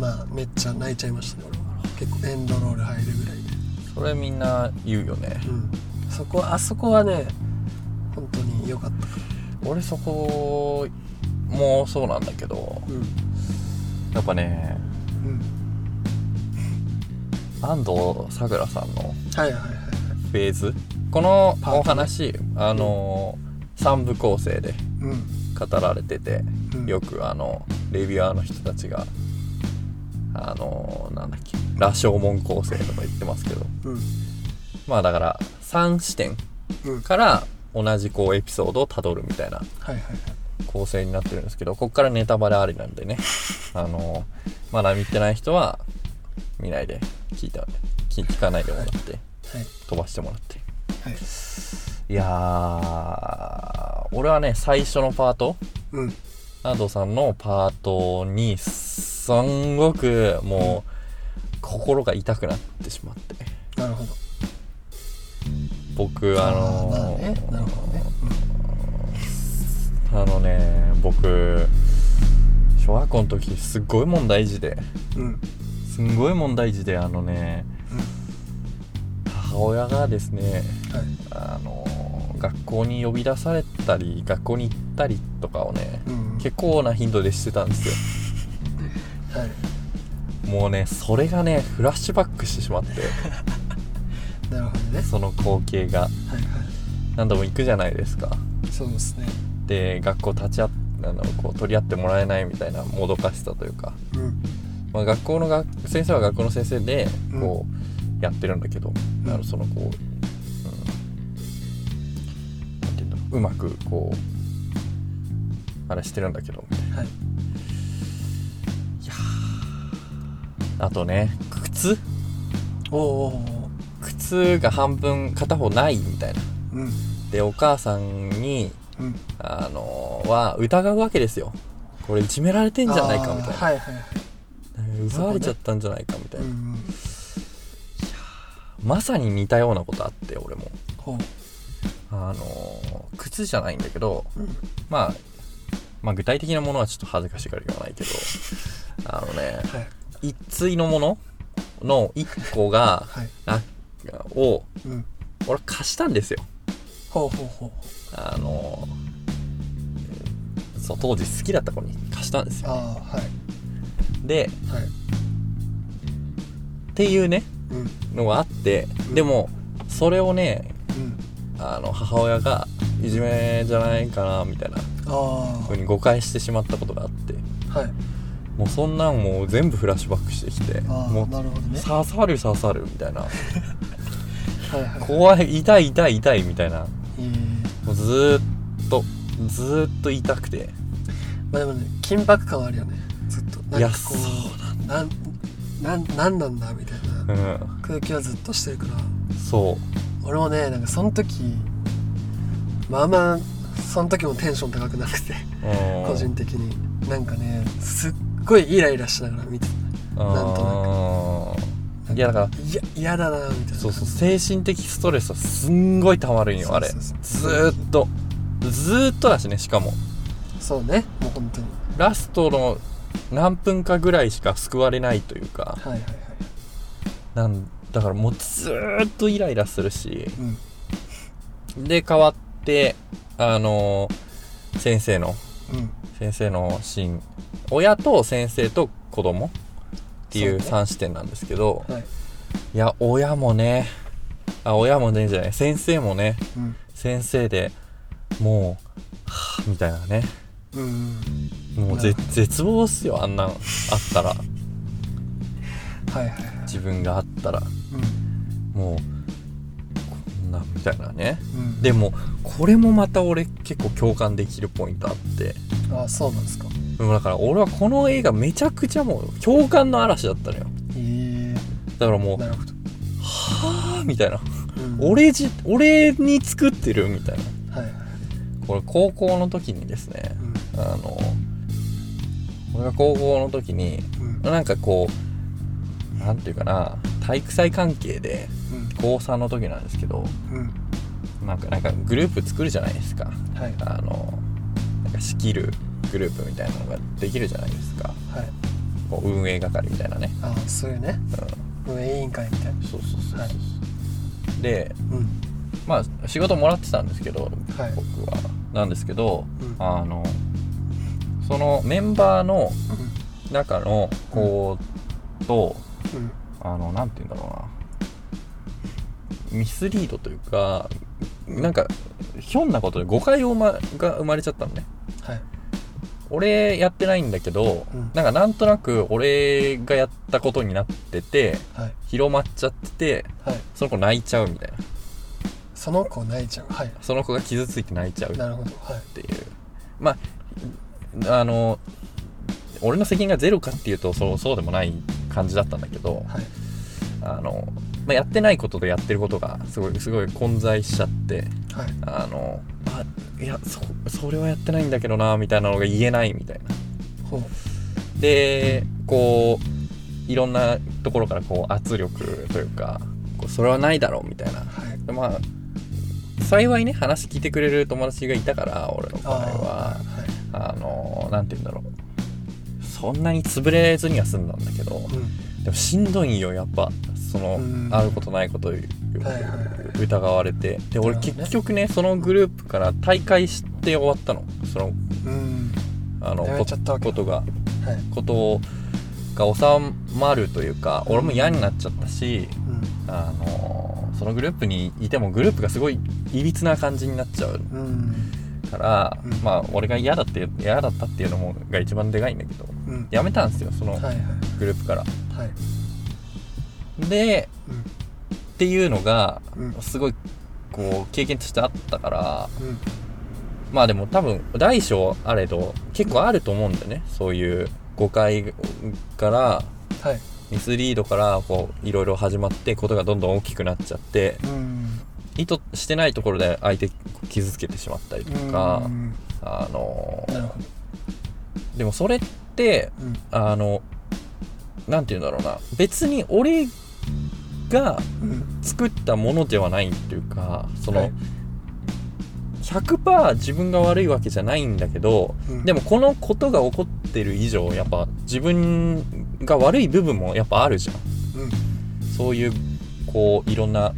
まあめっちゃ泣いちゃいましたね俺は。結構エンドロール入るぐらいで。それみんな言うよね。うん。そこあそこはね本当に良かった。か俺そこもそうなんだけどらうん。やっぱねうん安藤サクラさんのはいはいはいはい。フェーズ？このパートね。お話、あの3部構成でうん。語られててうん。よくあのレビュアーの人たちがあのなんだっけ羅生門構成とか言ってますけど。うん。まあだから3視点うん。から同じこうエピソードをたどるみたいなはいはいはい。構成になってるんですけどこっからネタバレありなんでね。あのまだ見てない人は見ないで聞いた聞聞かないでもらってはい。飛ばしてもらって。はい。いやー俺はね最初のパートうん。安藤さんのパートにすんごくもう心が痛くなってしまって。なるほど。僕あのーまあね。なるほどね。あのね僕小学校の時すっごい問題児でうんうんすんごい問題児であのね母親がですねはい。あの学校に呼び出されたり学校に行ったりとかをねうん。結構な頻度でしてたんですよ。はい。もうねそれがねフラッシュバックしてしまって。なるほどね。その光景が。はいはい。何度も行くじゃないですか。そうですね。で学校立ち会っあのこう取り合ってもらえないみたいなもどかしさというか、うんまあ、学校のが先生は学校の先生でうん。こうやってるんだけど、うん。あのそのこう、うん、なんて言うんだろううまくこうあれしてるんだけど。はい。あとね靴？おおお靴が半分片方ないみたいな。ーうん。でお母さんにうん。あのは疑うわけですよ。これいじめられてんじゃないかみたいな、はいはい奪われちゃったんじゃないかみたいな、うんうん。まさに似たようなことあって俺も。あの靴じゃないんだけど、うん。まあまあ具体的なものはちょっと恥ずかしがり言わないけど あのねはい。一対のものの一個がはい。あをうん。俺貸したんですよ。ほうほうほう。あのそう当時好きだった子に貸したんですよああはいではいっていうねうんのがあってうん。でもそれをねうん。あの母親がいじめじゃないかなみたいなあ風に誤解してしまったことがあって。あはい。もうそんなんもう全部フラッシュバックしてきてあもうあなるほどね。刺さる刺さるみたいな。はいはい。怖い痛い痛い痛いみたいな。えー。もうずーっとずーっと痛くて。まあでもね緊迫感はあるよね。ずっとなんかこいやそううなんなんなんなんだみたいなうん空気はずっとしてるから。そ俺もねなんかその時まあまその時もテンション高くなくて。個人的になんかねすっごいイライラしながら見てた。なんとなく。いやだからいや嫌だなみたいな。そうそう精神的ストレスはすんごいたまるんよあれ。ずっと。ずーっとだしねしかも。そうねもう本当に。ラストの何分かぐらいしか救われないというかはいはいはい。なんだからもうずーっとイライラするしうん。で変わってあの先生のうん。先生のシーン親と先生と子供っていうそうね。3視点なんですけど、はい。いや親もねあ親もねじゃない先生もねうん。先生でもうはぁみたいなね。うんもうぜ絶望っすよあんなんあったら。はいはいはい。自分があったら。うん。もうこんなんみたいなね。うん。でもこれもまた俺結構共感できるポイントあって。あそうなんですか。もうだから俺はこの映画めちゃくちゃもう共感の嵐だったのよ。え。だからもうはぁみたいな。うん。俺じ俺に作ってるみたいな。はいはい。これ高校の時にですねうん。あの俺が高校の時にうん。なんかこうなんていうかな体育祭関係で高3の時なんですけどうん。うんなんかなんかグループ作るじゃないですか。はい。あのなんか仕切るグループみたいなのができるじゃないですか。はい。こう運営係みたいなね、あそういうね。うん、運営委員会みたいな。そうそうそうそう、はい。でうん。まあ仕事もらってたんですけど、はい。僕は。なんですけどうん。あのそのメンバーの中の子と、あのなんて言うんだろうな。ミスリードというかなんかひょんなことで誤解を、ま、が生まれちゃったのね。はい。俺やってないんだけど、うん。なんかなんとなく俺がやったことになっててはい。広まっちゃっててはい。その子泣いちゃうみたいな。その子泣いちゃう。はい。その子が傷ついて泣いちゃうっなるほど。はい。ていうまああの俺の責任がゼロかっていうとそうそうでもない感じだったんだけどはい。あの、まあ、やってないこととやってることがすごいすごい混在しちゃってはい。あのあいやそそれはやってないんだけどなみたいなのが言えないみたいな。でこういろんなところからこう圧力というかこうそれはないだろうみたいな。はい。でまあ幸いね話聞いてくれる友達がいたから俺の場合は。はいあのなんて言うんだろう。そんなに潰れずには済んだんだけどうん。でもしんどいんよやっぱ。そのうん。あることないことを疑われて。で俺結局ねそのグループから退会して終わったの。そのうん。あのことがはい。ことが収まるというか俺も嫌になっちゃったしうん。あのそのグループにいてもグループがすごいいびつな感じになっちゃう。うんから、うん。まあ俺が嫌だって嫌だったっていうのもが一番でかいんだけどうん。やめたんですよそのはいはい。グループから。はい。でうん。っていうのがうん。すごいこう経験としてあったからうん。まあでも多分大小あれど結構あると思うんだよね。そういう誤解からはい。ミスリードからこういろいろ始まってことがどんどん大きくなっちゃってうん意図してないところで相手傷つけてしまったりとかうん。あのでもそれってうん。あのなんて言うんだろうな。別に俺がうん。作ったものではないっていうかその、はい。100%自分が悪いわけじゃないんだけどうん。でもこのことが起こってる以上やっぱ自分が悪い部分もやっぱあるじゃん。うん。そういうこういろんな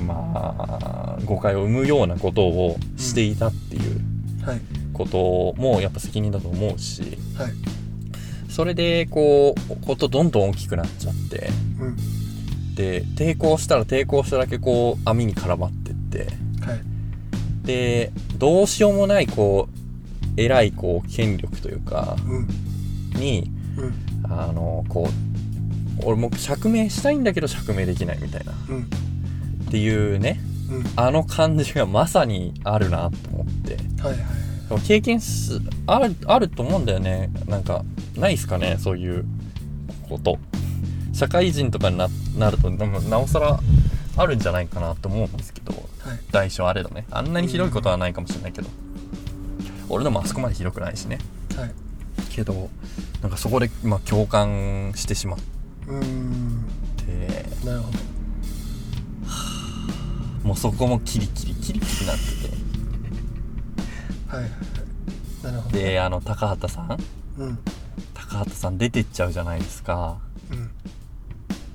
まあ誤解を生むようなことをしていたっていうはい。こともやっぱ責任だと思うしはい。それでこうことどんどん大きくなっちゃってうん。で抵抗したら抵抗しただけこう網に絡まってってはい。でどうしようもないこう偉いこう権力というかうん。にうん。あのこう俺も釈明したいんだけど釈明できないみたいな。っうんていうねうん。あの感じがまさにあるなと思って。はいはい経験すあるあると思うんだよね。なんかないっすかねそういうこと。社会人とかにななるとでもなおさらあるんじゃないかなと思うんですけど。はい。大小あれどね。あんなにひどいことはないかもしれないけど。俺でもあそこまでひどくないしね。はい。けどなんかそこで、まあ、共感してしまっうーん。てなるほどもうそこもキリキリキリキリなってはいはいはい。なるほど。てであの高畑さん？うん。高畑さん出てっちゃうじゃないですか。うん。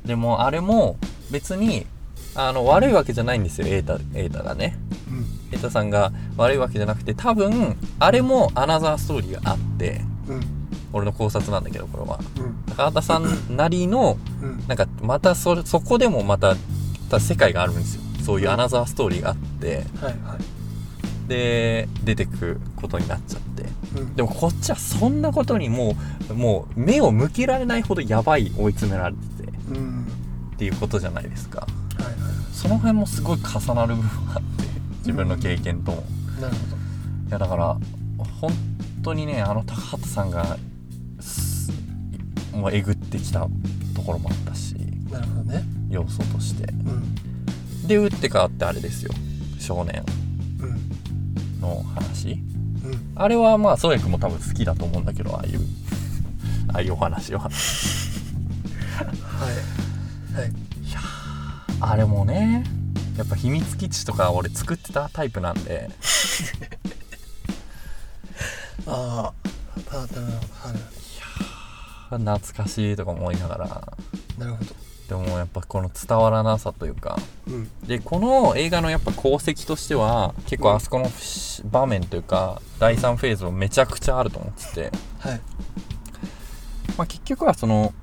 でもあれも別にあの悪いわけじゃないんですよ。瑛太瑛太がね。うん。瑛太さんが悪いわけじゃなくて多分あれもアナザーストーリーがあってうん。俺の考察なんだけどこれは。うん。高畑さんなりのうん。なんかまたそれそこでもまたた世界があるんですよそういうアナザーストーリーがあってはいはい。で出てくことになっちゃって。うん。でもこっちはそんなことにもうもう目を向けられないほどやばい追い詰められてて。うん。っていうことじゃないですか。はいはその辺もすごい重なる部分があって自分の経験とも、いなるほいやだから本当にねあの高畑さんがすもうえぐってきたところもあったしどなるほどね。要素として。うんで打って変わってあれですよ。少年。うん。の話。うん。あれはまあ宗谷君も多分好きだと思うんだけどああいうああいうお話は。はい。はい。あれもねやっぱ秘密基地とか俺作ってたタイプなんで。あああなるほど。はい。懐かしいとか思いながらなるほど。でもやっぱこの伝わらなさというか。うん。でこの映画のやっぱ功績としては結構あそこのし場面というか第3フェーズもめちゃくちゃあると思ってて、はい。まあ、結局はその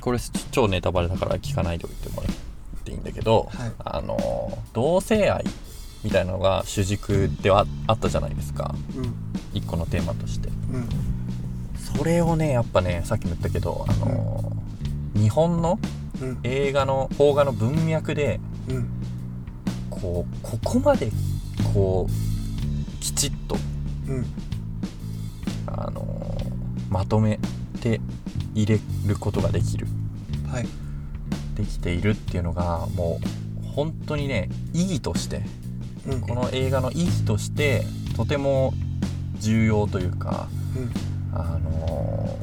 これ超ネタバレだから聞かないでおいてもらっていいんだけど、はい。あの同性愛みたいなのが主軸ではあったじゃないですか。うん。一個のテーマとして。うん。それをねやっぱねさっきも言ったけどあの日本のうん。映画の邦画の文脈でうん。こうここまでこうきちっとうん。あのまとめて入れることができる。はい。できているっていうのがもう本当にね意義としてうん。この映画の意義としてとても重要というかうん。あのー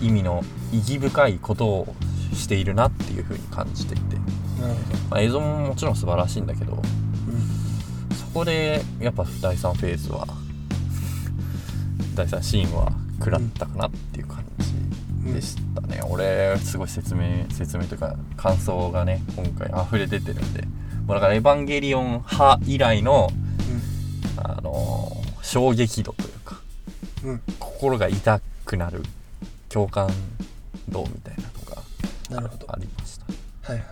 意味の意義深いことをしているなっていうふうに感じていて、まあ、映像ももちろん素晴らしいんだけどうん。そこでやっぱ第3フェーズは第3シーンは食らったかなっていう感じでしたね、俺すごい説明説明というか感想がね今回溢れ出てるんで。もうだから「エヴァンゲリオン」派以来の、あのー衝撃度というかうんうん。心が痛くなる共感度みたいなのがなるほどありました。はいはい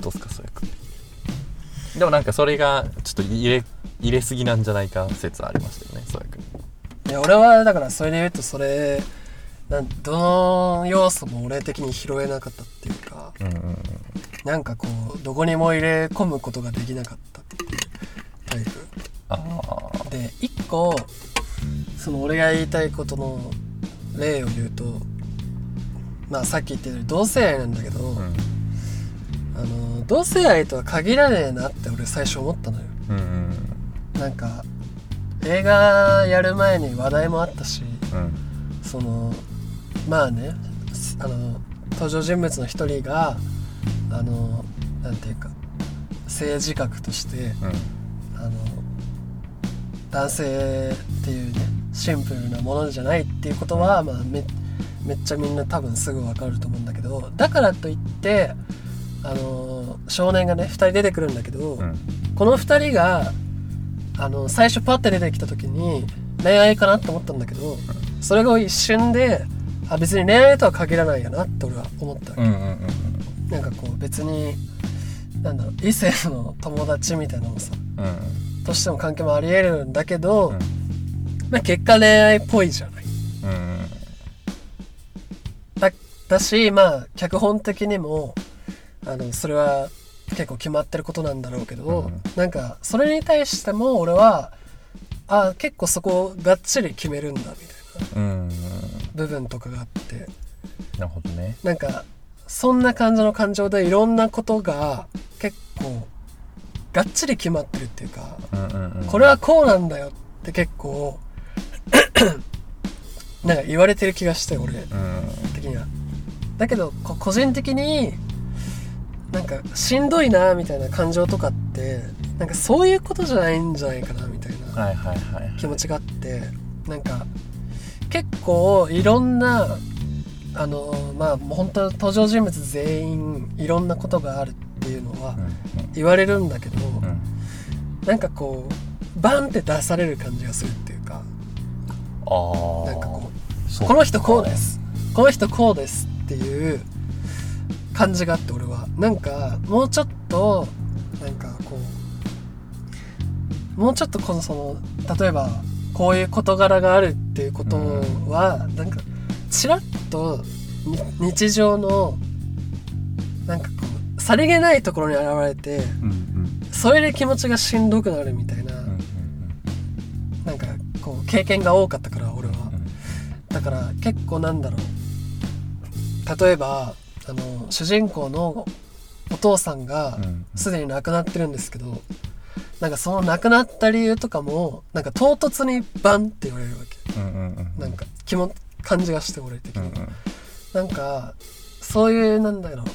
どうすかそれくん。でもなんかそれがちょっと入れ入れすぎなんじゃないか説ありましたよねそやくん。いや俺はだからそれで言うとそれなんどの要素も俺的に拾えなかったっていうかうんうんうん。なんかこうどこにも入れ込むことができなかったっていうタイプ。で一個その俺が言いたいことの例を言うとまあさっき言ったように同性愛なんだけど、うん。あの同性愛とは限らねえなって俺最初思ったのよ。うんうん。なんか映画やる前に話題もあったしうん。そのまあねすあの登場人物の一人があのなんていうか性自覚としてうん。あの男性っていうねシンプルなものじゃないっていうことは、まあ、めめっちゃみんな多分すぐ分かると思うんだけどだからといってあの少年がね2人出てくるんだけど、うん。この2人があの最初パッて出てきた時に恋愛かなって思ったんだけどそれが一瞬であ別に恋愛とは限らないよなって俺は思ったわけ。うんうんうんなんかこう別になんだろう異性の友達みたいなのもさうん。としても関係もありえるんだけど、うん。まあ、結果恋愛っぽいじゃないだだしまあ脚本的にもあのそれは結構決まってることなんだろうけど、うん。なんかそれに対しても俺はあ結構そこをがっちり決めるんだみたいな。うん。うん部分とかがあって。なるほどね。なんかそんな感じの感情でいろんなことが結構がっちり決まってるっていうかうんうんうん。これはこうなんだよって結構 なんか言われてる気がして俺うん的にはだけどこ個人的になんかしんどいなみたいな感情とかってなんかそういうことじゃないんじゃないかなみたいな気持ちがあってなんか結構いろんなあのまあ本当登場人物全員いろんなことがあるっていうのはうん言われるんだけど、なんかこうバンって出される感じがするっていうかああなんかこうこの人こうです。この人こうですっていう感じがあって俺はなんかもうちょっとなんかこうもうちょっとこのその例えばこういう事柄があるっていうことは、なんかちらっとに日常のなんかこうさりげないところに現れてうんうんそれで気持ちがしんどくなるみたいな、うんうんなんかこう経験が多かったから俺は。うんだから結構なんだろう例えばあの主人公のお父さんがうんすでに亡くなってるんですけどなんかその亡くなった理由とかもなんか唐突にバンって言われるわけ。うんうんうんなんか気も感じがして俺的に、うんうん。なんかそういうなんだろう。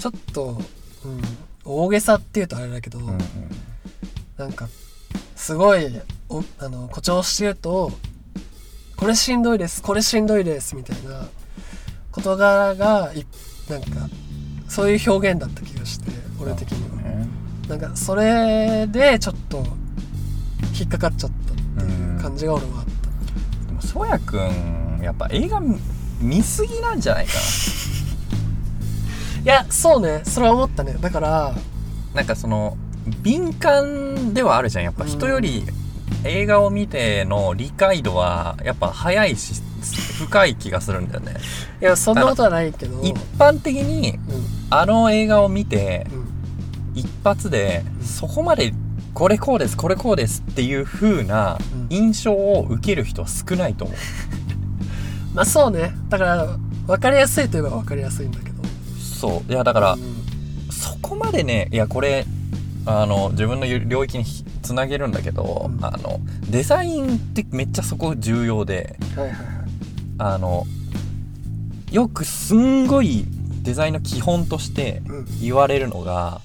ちょっと、うん、大げさっていうとあれだけど、うんうん。なんかすごいおあの誇張してるとこれしんどいですこれしんどいですみたいな事柄がいなんかそういう表現だった気がして俺的には。ね。なんかそれでちょっと引っかかっちゃったっていう感じが俺はあっでもそうやくんやっぱ映画見見すぎなんじゃないかた いやそうね。それは思ったね。だからななんかその敏感ではあるじゃん。やっぱ人より映画を見ての理解度はやっぱ早いし深い気がするんだよね。いやそんなことはないけど。一般的にうん。あの映画を見てうん。一発でそこまでこれこうですこれこうですっていう風なうん。印象を受ける人は少ないと思う。まあそうね。だから分かりやすいといえば分かりやすいんだけど。そう。いやだからうん。そこまでねいやこれあの自分の領域につなげるんだけど、うん。あのデザインってめっちゃそこ重要ではいはいはい。あのよくすんごいデザインの基本としてうん。言われるのが、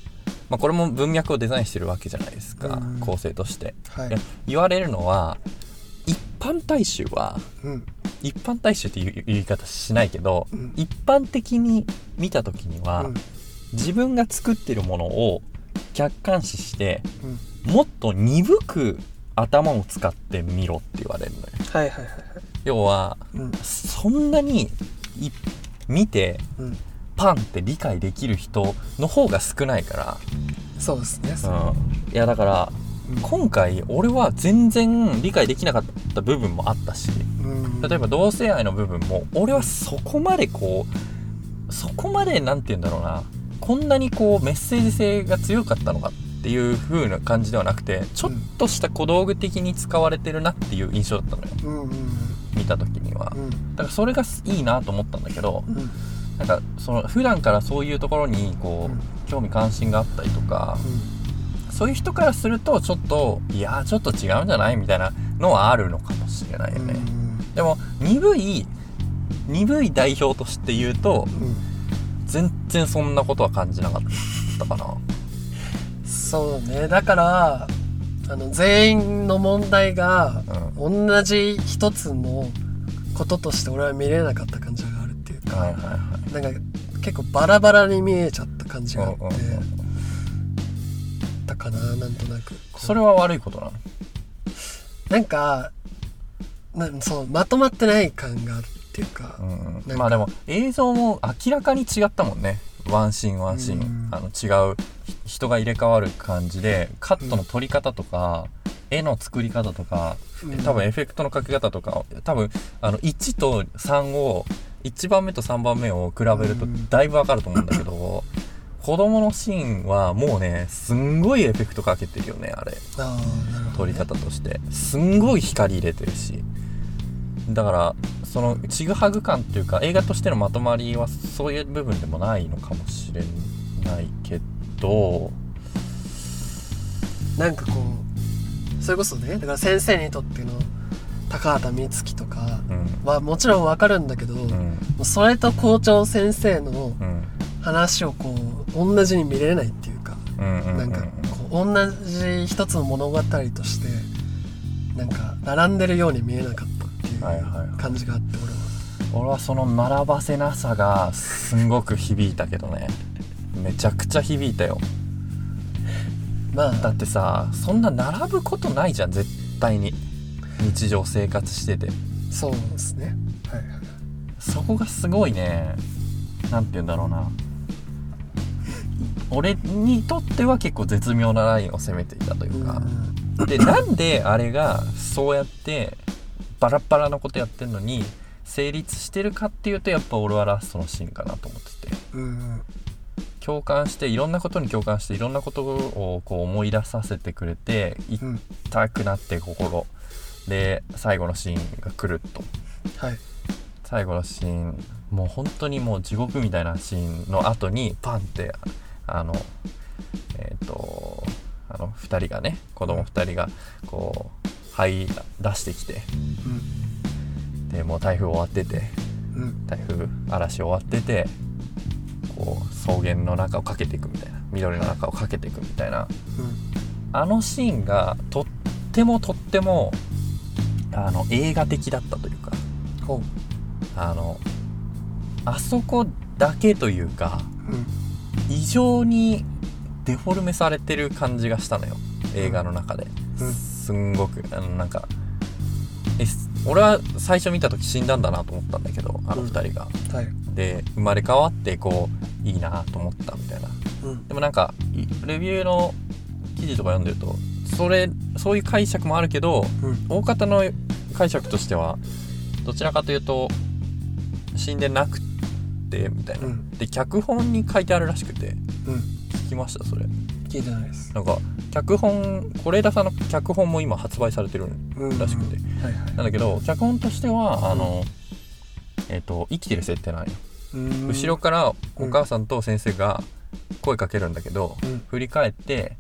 まあ、これも文脈をデザインしてるわけじゃないですか、うん。構成として。はい。で言われるのは一般大衆はうん。一般大衆っていう言い方しないけど、うん。一般的に見た時には、うん。自分が作ってるものを客観視してうんもっと鈍く頭を使ってみろって言われるのよ。はいはいはいはい。要はうんそんなにい見てうん。パンって理解できる人の方が少ないかそうですね。ら、うん、いやだからうん。今回俺は全然理解できなかった部分もあったしうん。例えば同性愛の部分も俺はそこまでこうそこまでなんて言うんだろうな。こんなにこうメッセージ性が強かったのかっていう風な感じではなくてちょっとした小道具的に使われてるなっていう印象だったのよ。うんうん。見た時には。うん。だからそれがいいなと思ったんだけどうん。なんかその普段からそういうところにこうん。う興味関心があったりとかそういう人からするとちょっといやーちょっと違うんじゃないみたいなのはあるのかもしれないよね、でも鈍い鈍い代表として言うとうんうん。全然そんなことは感じなかったかなそうね。だからあの全員の問題が同じ一つのこととして俺は見れなかった感じがあるっていうか、はいはいはい。なんか結構バラバラに見えちゃった感じがあってうんうんうん。たかななんとなく。それは悪いことなの？なんかなんそうまとまってない感があるっていうか、うんか。まあでも映像も明らかに違ったもんねワンシーンワンシーン、うん。あの違うひ人が入れ替わる感じでカットの撮り方とか、絵の作り方とかうん。多分エフェクトのかけ方とか多分あの1と3を1番目と3番目を比べるとうん。だいぶわかると思うんだけど、子供のシーンはもうねすんごいエフェクトかけてるよねあれ。撮りね、方として。すんごい光入れてるし。だからそのちぐはぐ感っていうか映画としてのまとまりはそういう部分でもないのかもしれないけど。なんかこうそれこそねだから先生にとっての高畑充希とかうん。はもちろんわかるんだけど、うん。それと校長先生のうん。話をこう同じに見れないっていうか、うなんかこう同じ一つの物語としてなんか並んでるように見えなかったっていうはいはいはい。感じがあって俺は。俺はその並ばせなさがすんごく響いたけどね。めちゃくちゃ響いたよ。まあ。だってさそんな並ぶことないじゃん絶対に。日常生活してて。そうですね。はいはいそこがすごいね。なんて言うんだろうな。俺にとっては結構絶妙なラインを攻めていたというか、でなんであれがそうやってバラッバラなことやってんのに成立してるかっていうとやっぱ俺はラストのシーンかなと思ってて。うん。うん共感していろんなことに共感していろんなことをこう思い出させてくれてうん痛くなって心。で最後のシーンが来ると。はい。最後のシーンもう本当にもう地獄みたいなシーンの後にパンってあのえっ、とあの2人がね子供2人がこう這い出してきて。でもう台風終わっててうん。うん台風嵐終わっててこう草原の中を駆けていくみたいな緑の中を駆けていくみたいな。あのシーンがとってもとってもあの映画的だったというかあのあそこだけというかううん。異常にデフォルメされてる感じがしたのよ映画の中で、うんすんごくあのなんか俺は最初見た時死んだんだなと思ったんだけどあの二人が、はい。で生まれ変わってこういいなと思ったみたいな。うん。でもなんかいレビューの記事とか読んでるとそれそういう解釈もあるけどうん。大方の解釈としてはどちらかというと死んでなくてみたいな、うん。で脚本に書いてあるらしくて。うん。聞きましたそれ聞いてないです。なんか脚本是枝さんの脚本も今発売されてるうんらしくて。はいはい。なんだけど脚本としてはあのえっ、と生きてる設定なんよ、うん。後ろからお母さんと先生が声かけるんだけど、うん。振り返って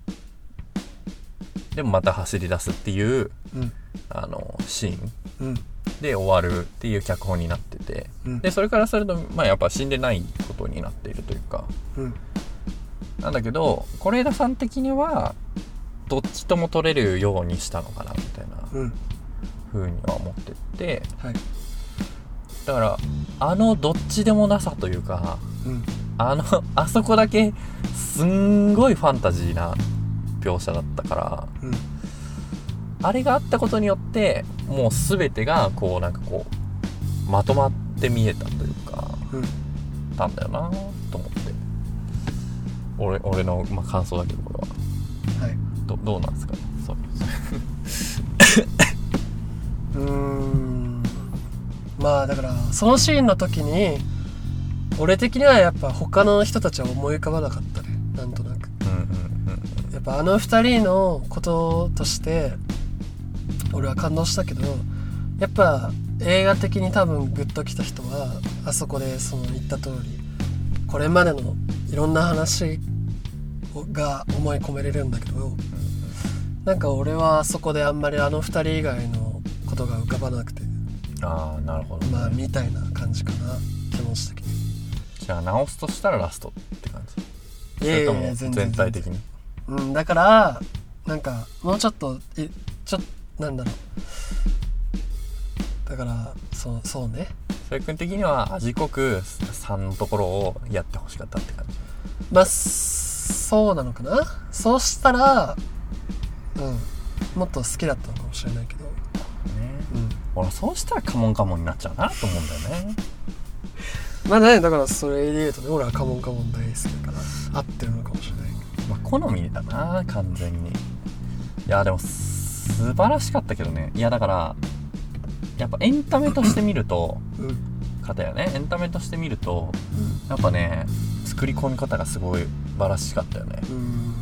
でもまた走り出すっていううん。あのシーン。うん。で終わるっていう脚本になってて。うん。でそれからするとまあやっぱ死んでないことになっているというか。うんなんだけど是枝さん的にはどっちとも取れるようにしたのかなみたいなうん。風には思ってて。はい。だからあのどっちでもなさというかうん。あのあそこだけすんごいファンタジーな描写だったからうん。あれがあったことによってもう全てがこうなんかこうまとまって見えたというかうん。たんだよなと思って俺俺の、まあ、感想だけどこれは。はい。どどうなんですかね？そう。うーん。まあだからそのシーンの時に俺的にはやっぱ他の人たちは思い浮かばなかったね。なんとなく。うんうんやっぱあの二人のこととして俺は感動したけどやっぱ映画的に多分グッときた人はあそこでその言った通りこれまでのいろんな話をが思い込めれるんだけどなんか俺はあそこであんまりあの二人以外のことが浮かばなくてうんああなるほど、ね。まあみたいな感じかな気持ち的に。じゃあ直すとしたらラストって感じ？それとも全体的に？うんだからなんかもうちょっといちょっとなんだろうだからそうそうね。それ君的には味濃く3のところをやってほしかったって感じ。まあそうなのかな。そうしたらうん。もっと好きだったのかもしれないけど。ね。うん。俺そうしたらカモンカモンになっちゃうなと思うんだよね。まあねだからそれで言うとね俺はカモンカモン大好きだから合ってるのかもしれないまあ好みだな完全に。いやでも素晴らしかったけどね。いやだからやっぱエンタメとして見ると方やね。エンタメとして見るとやっぱね作り込み方がすごい素晴らしかったよね。うん。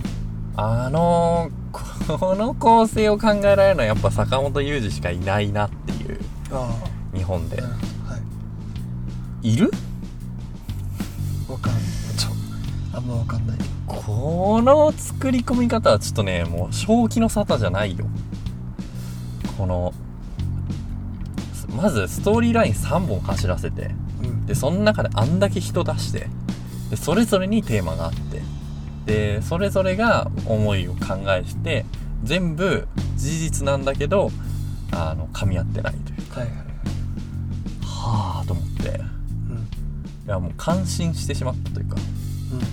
あのこの構成を考えられるのはやっぱ坂本雄二しかいないなっていうあ日本で。はい。いる？わかんない。ちょあんまわかんない。この作り込み方はちょっとねもう正気の沙汰じゃないよ。このすまずストーリーライン3本走らせてうん。でその中であんだけ人出してでそれぞれにテーマがあってでそれぞれが思いを考えして全部事実なんだけどあの噛み合ってないというはいはいはい。はあと思って。いうん。やもう感心してしまったというかうん。な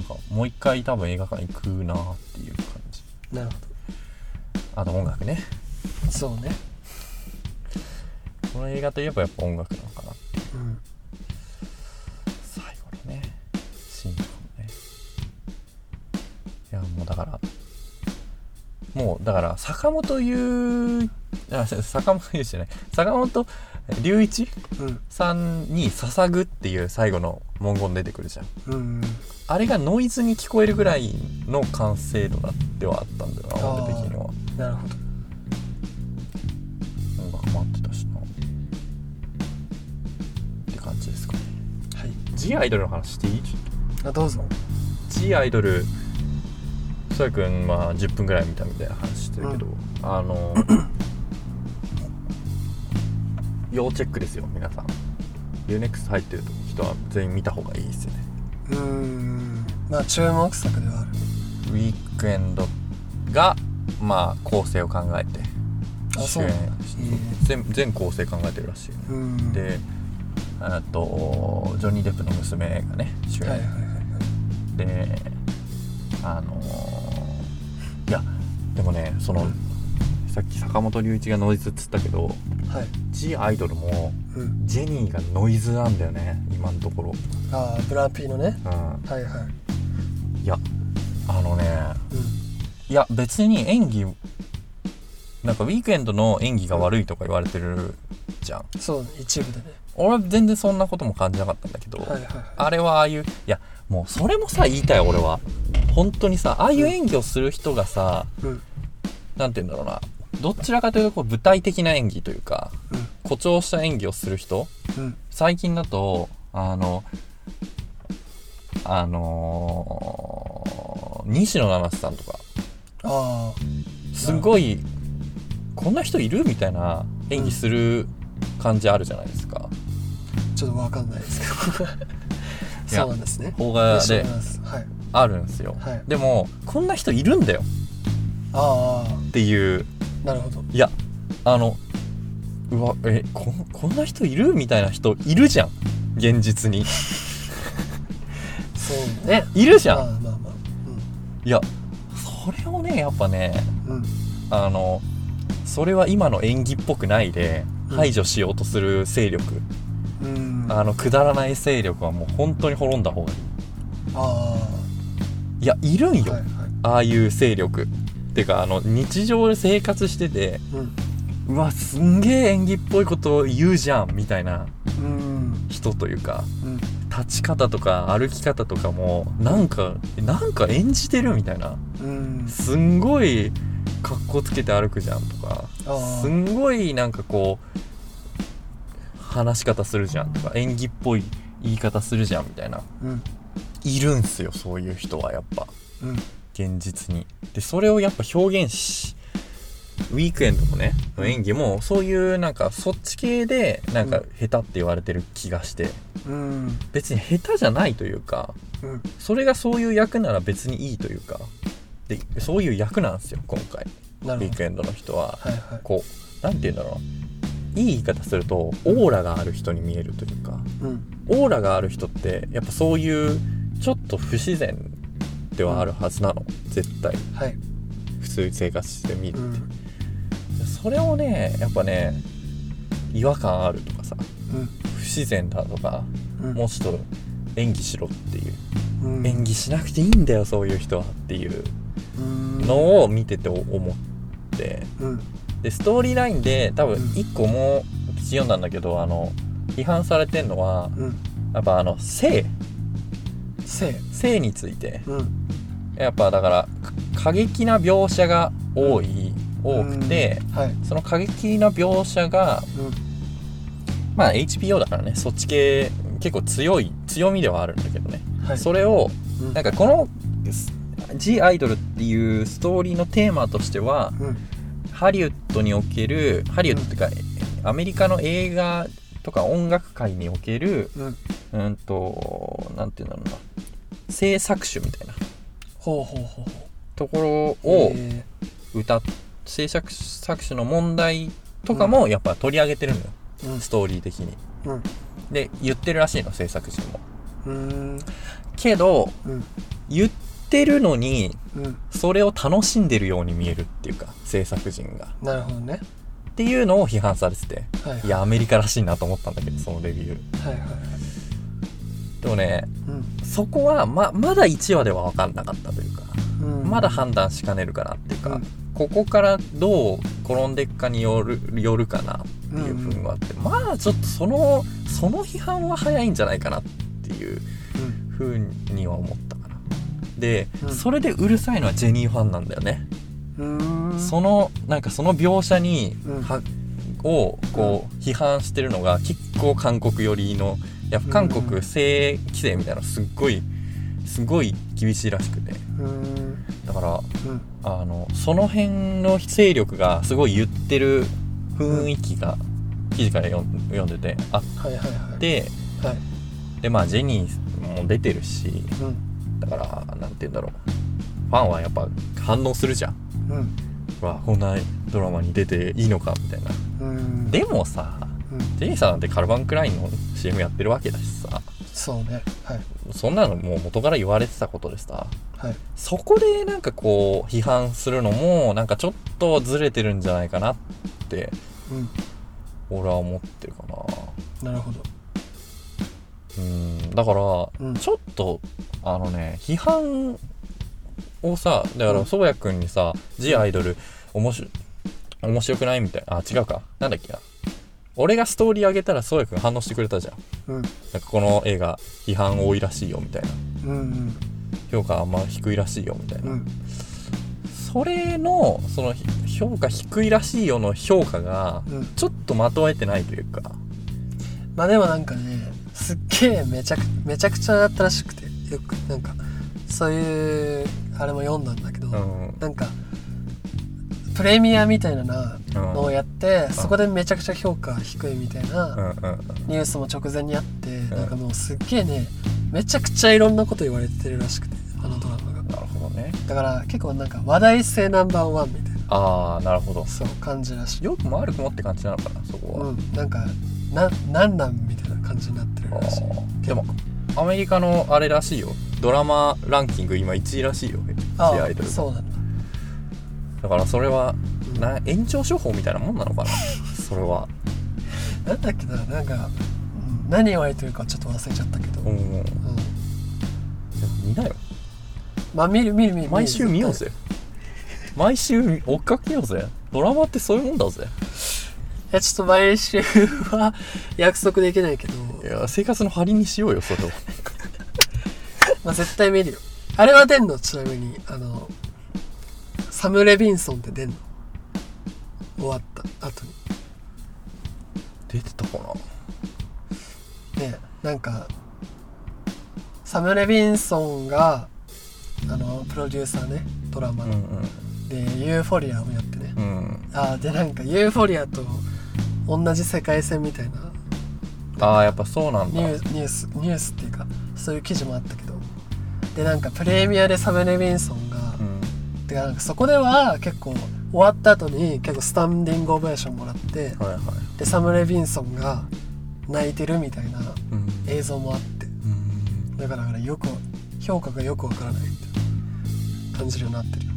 んかもう一回多分映画館行くなっていう感じ。なるほあと音楽ね。どそうねこの映画といえばやっぱ音楽なのかな。うん。最後のねシーンとかもね。いやもうだからもうだから坂本優あ坂本優じゃない。坂本龍一？うん。さんに捧ぐっていう最後の文言出てくるじゃん。うんあれがノイズに聞こえるぐらいの完成度ではあったんだよな俺的には。なるほど G アイドルの話していい？あどうぞ。G アイドル。そやくんまあ10分ぐらい見たみたいな話してるけど、あの 要チェックですよ皆さん。UNEXT 入ってる人は全員見た方がいいですよね。うーん。まあ注目作ではある。ウィークエンドがまあ構成を考えて主へ演全全構成考えてるらしいよね。うん。であとジョニー・デップの娘がね主演、であのーいやでもねその、うんさっき坂本龍一がノイズっつったけどはい。G アイドルもうん。ジェニーがノイズなんだよね今のところ。ああブラピーのね。うん。はいはい。いやあのねういや別に演技なんかウィークエンドの演技が悪いとか言われてるじゃんん。そう一部でね俺は全然そんなことも感じなかったんだけど、はいはいはい。あれはああいういやもうそれもさ言いたい俺は。本当にさああいう演技をする人がさ、うん。なんて言うんだろうな。どちらかというとこう舞台的な演技というか誇張した演技をする人。うん。うん最近だとあのあのー西野七瀬さんとか。あすごいこんな人いるみたいな演技する感じあるじゃないですか、あちょっとわかんないですけど。そうなんですね。邦画であるんですよ、はい。でもこんな人いるんだよ。あっていう。あなるほど。いやあのうわえここんな人いるみたいな人いるじゃん。現実に。そうね。いるじゃん、まあまあまあ。いやそれをねやっぱねうん。うんあのそれは今の演技っぽくないでうん。排除しようとする勢力、うんああのくだらない勢力はもう本当に滅んだ方がいい。あいやいるんよ、はいはい。ああいう勢力。てかあの日常で生活しててうん。うわすんげえ演技っぽいことを言うじゃんみたいなうん。人というかうん。立ち方とか歩き方とかもなんかなんか演じてるみたいな。うん。すんごい格好つけて歩くじゃんとか。すんごいなんかこう話し方するじゃんとか演技っぽい言い方するじゃんみたいな。うん。いるんすよそういう人はやっぱ。うん。現実に。でそれをやっぱ表現しウィークエンドもね演技もそういうなんかそっち系でなんか下手って言われてる気がして。うん。別に下手じゃないというかうん。それがそういう役なら別にいいというか。でそういう役なんですよ今回。ウィークエンドの人は。はいはい。こうなんて言うんだろういい言い方するとオーラがある人に見えるというかうん。オーラがある人ってやっぱそういうちょっと不自然ではあるはずなの。絶対。はい。普通に生活してみるうん。それをねやっぱね違和感あるとかさうん。不自然だとかうん。もうちょっと演技しろっていう。うん。演技しなくていいんだよそういう人はっていううん。のを見てて思って。うんでストーリーラインで多分うん。一個も私読んだんだけどあの批判されてんのはうん。やっぱあの性。性。性について。うん。やっぱだからか過激な描写が多い多くてうん。はい。その過激な描写がうん。まあ HBO だからねそっち系結構強い強みではあるんだけどね、はい。それをうん。なんかこの「ジ・アイドル」っていうストーリーのテーマとしてはうんハリウッドにおけるハリウッドっていうか、アメリカの映画とか音楽界におけるうん。うんとなんていうんだろうな。制作種みたいな。ほうほうほうところをえ歌っ制作作種の問題とかもやっぱ取り上げてるのよ、ーうん。ストーリー的に。うん。で言ってるらしいの制作陣も。うーん。けどうん。言ってるのにうん。それを楽しんでるように見えるっていうか制作陣が。なるほどね。っていうのを批判されててはいはい。いやアメリカらしいなと思ったんだけどそのレビュー。はいはいはい。でもねうん。そこはままだ1話では分かんなかったというかうん。まだ判断しかねるかなっていうか、うん。ここからどう転んでいくかによるよるかなっていう部分があって、まあちょっとそのその批判は早いんじゃないかなっていううん。ふうには思ったで、うん。それでうるさいのはジェニーファンなんだよね、そのなんかその描写に、うん。はをこう批判してるのが結構韓国寄りのやっぱ韓うん。国性規制みたいなのすっごいすごい厳しいらしくて。だからうん。あのその辺の勢力がすごい言ってる雰囲気が記事から読んでてあっはいはいはい。てはい。でまあジェニーも出てるしうんだからなんて言うんだろう。ファンはやっぱ反応するじゃん。うん。わこんなドラマに出ていいのかみたいな。うん。でもさうん。ジェニーさんなんてカルバン・クラインの CM やってるわけだしさ。そうね。はい。そんなのもう元から言われてたことでさ。はい。そこでなんかこう批判するのもなんかちょっとずれてるんじゃないかなってうん。俺は思ってるかな。なるほどうん。だから、うん。ちょっとあのね批判をさだからうん。宗谷君にさ「ジ・アイドル面白面白くない?」みたいなあ違うか。なんだっけな。俺がストーリー上げたら宗谷君反応してくれたじゃん。うん。なんかこの映画批判多いらしいよみたいな。うん評価あんま低いらしいよみたいな、うん。それのそのひ評価低いらしいよの評価がうん。ちょっとまとえてないというか。まあでもなんかねすっげえめちゃくめちゃくちゃだったらしくてよく。なんかそういうあれも読んだんだけど、うん。なんかプレミアみたいなのうん。をやって、そこでめちゃくちゃ評価低いみたいな、うんうんうん。ニュースも直前にあって、ん。なんかもうすっげえねめちゃくちゃいろんなこと言われてるらしくてあのドラマが。なるほどね。だから結構なんか話題性ナンバーワンみたいな。ああなるほど。そう感じらしい。よくも悪くもって感じなのかなそこは、うん。なんかななんなんみたいな感じになってるあらしい。ーでもアメリカのあれらしいよ。ドラマランキング今1位らしいよ。あ J アイドルが。そうなんだ。だからそれはうんな延長処方みたいなもんなのかな？それは。なんだっけななんか、うん何言われてるかちょっと忘れちゃったけど、うん。うん。見なよ。まあ見る見る見る。毎週見ようぜ。毎週追っかけようぜ。ドラマってそういうもんだぜ。いやちょっと毎週は約束できないけど。いや生活の張りにしようよそれを。まあ絶対見るよ。あれは出んの？ちなみにあのサム・レビンソンって出んの？終わった後に。出てたかな？ねなんかサム・レビンソンがあのプロデューサーねドラマの、うんでユーフォリアをやってね。うんうん。あーでなんかユーフォリアと同じ世界線みたいな。ああやっぱそうなんだ。ニューニュースニュースっていうかそういう記事もあったけど。でなんかプレミアでサム・レビンソンが、うん。てかなんかそこでは結構終わった後に結構スタンディングオベーションもらってはいはい。でサム・レビンソンが泣いてるみたいなうん。映像もあって。うん。だからだからよく評価がよくわからないみたいな感じるようになってるよ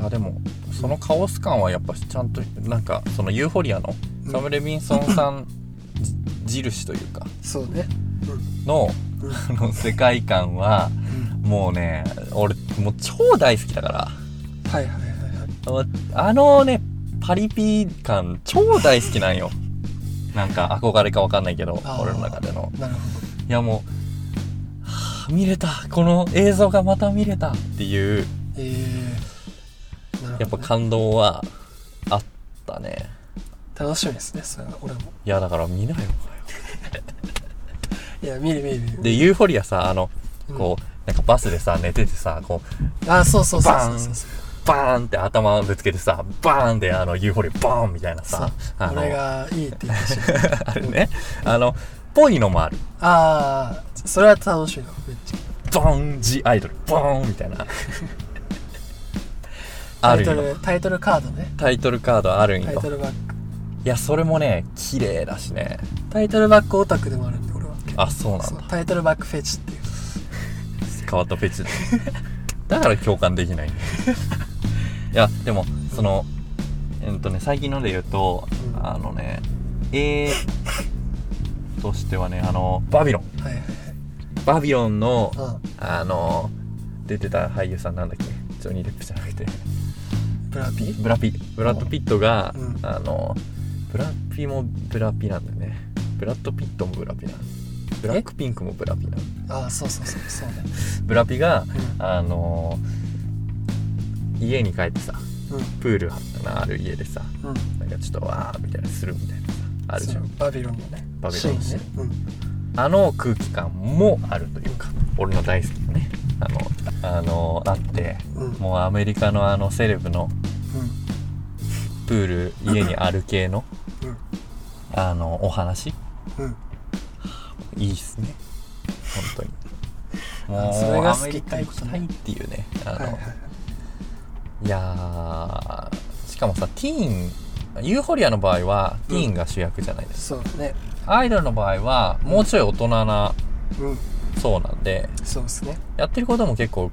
いやでもそのカオス感はやっぱちゃんとなんかそのユーフォリアのうん。サム・レビンソンさんじ印というかそうね。のの世界観はうん。もうね俺もう超大好きだから。はいはいはいはい。あのねパリピ感超大好きなんよ。なんか憧れかわかんないけど俺の中での。なるほいやもう、はあ見れた。この映像がまた見れたっていう。どえー、やっぱ感動はあったね。楽しみですねそれは。俺も。いやだから見なよ。いや見る見る見る。でユーフォリアさあのうん。こう、なんかバスでさ寝ててさこうあそうそうそうそう。そうそうバーンって頭ぶつけてさバーンってあのユーフォリアバーンみたいなさあの俺がいいって言ってし。あ れね。あのぽいのもある。ああそれは楽しいのめっちゃ。ドーンジアイドルボーンみたいなあるタイトルよタイトルカードね。タイトルカードあるんよ。タイトルバック。いやそれもね綺麗だしね。タイトルバックオタクでもあるんで俺は。あそうなんだ。タイトルバックフェチっていう。変わったフェチ。だだから共感できない いやでもそのえっとね最近ので言うと、うんあのね絵としてはねあのバビロン。はいはいバビロンのはいあの出てた俳優さんなんだっけ？ジョニー・デップじゃなくて。うんブラピ？ブラピ？ブラッド・ピットが、うん。あのブラピもブラピなんだよね。ブラッド・ピットもブラピなのブラックピンクもブラピなのああそうそうそうそうね。ブラピがうん。あの家に帰ってさうん。プールがある家でさうん。なんかちょっとわーみたいなするみたいなさあるじゃん。バビロンのね。バビロンのね。うん。あの空気感もあるというか俺の大好きなねあのあのあってうん。もうアメリカのあのセレブのプール家にある系のうん。あのお話。うん。うんいいっすね。本当に。もうあそれがアメリ好きっていうことねカ行きたいっていうね。あの、はいはいはい。いやーしかもさティーンユーフォリアの場合はティーンが主役じゃないですか、そうね。アイドルの場合はもうちょい大人なうんそうなんで。そうですね。やってることも結構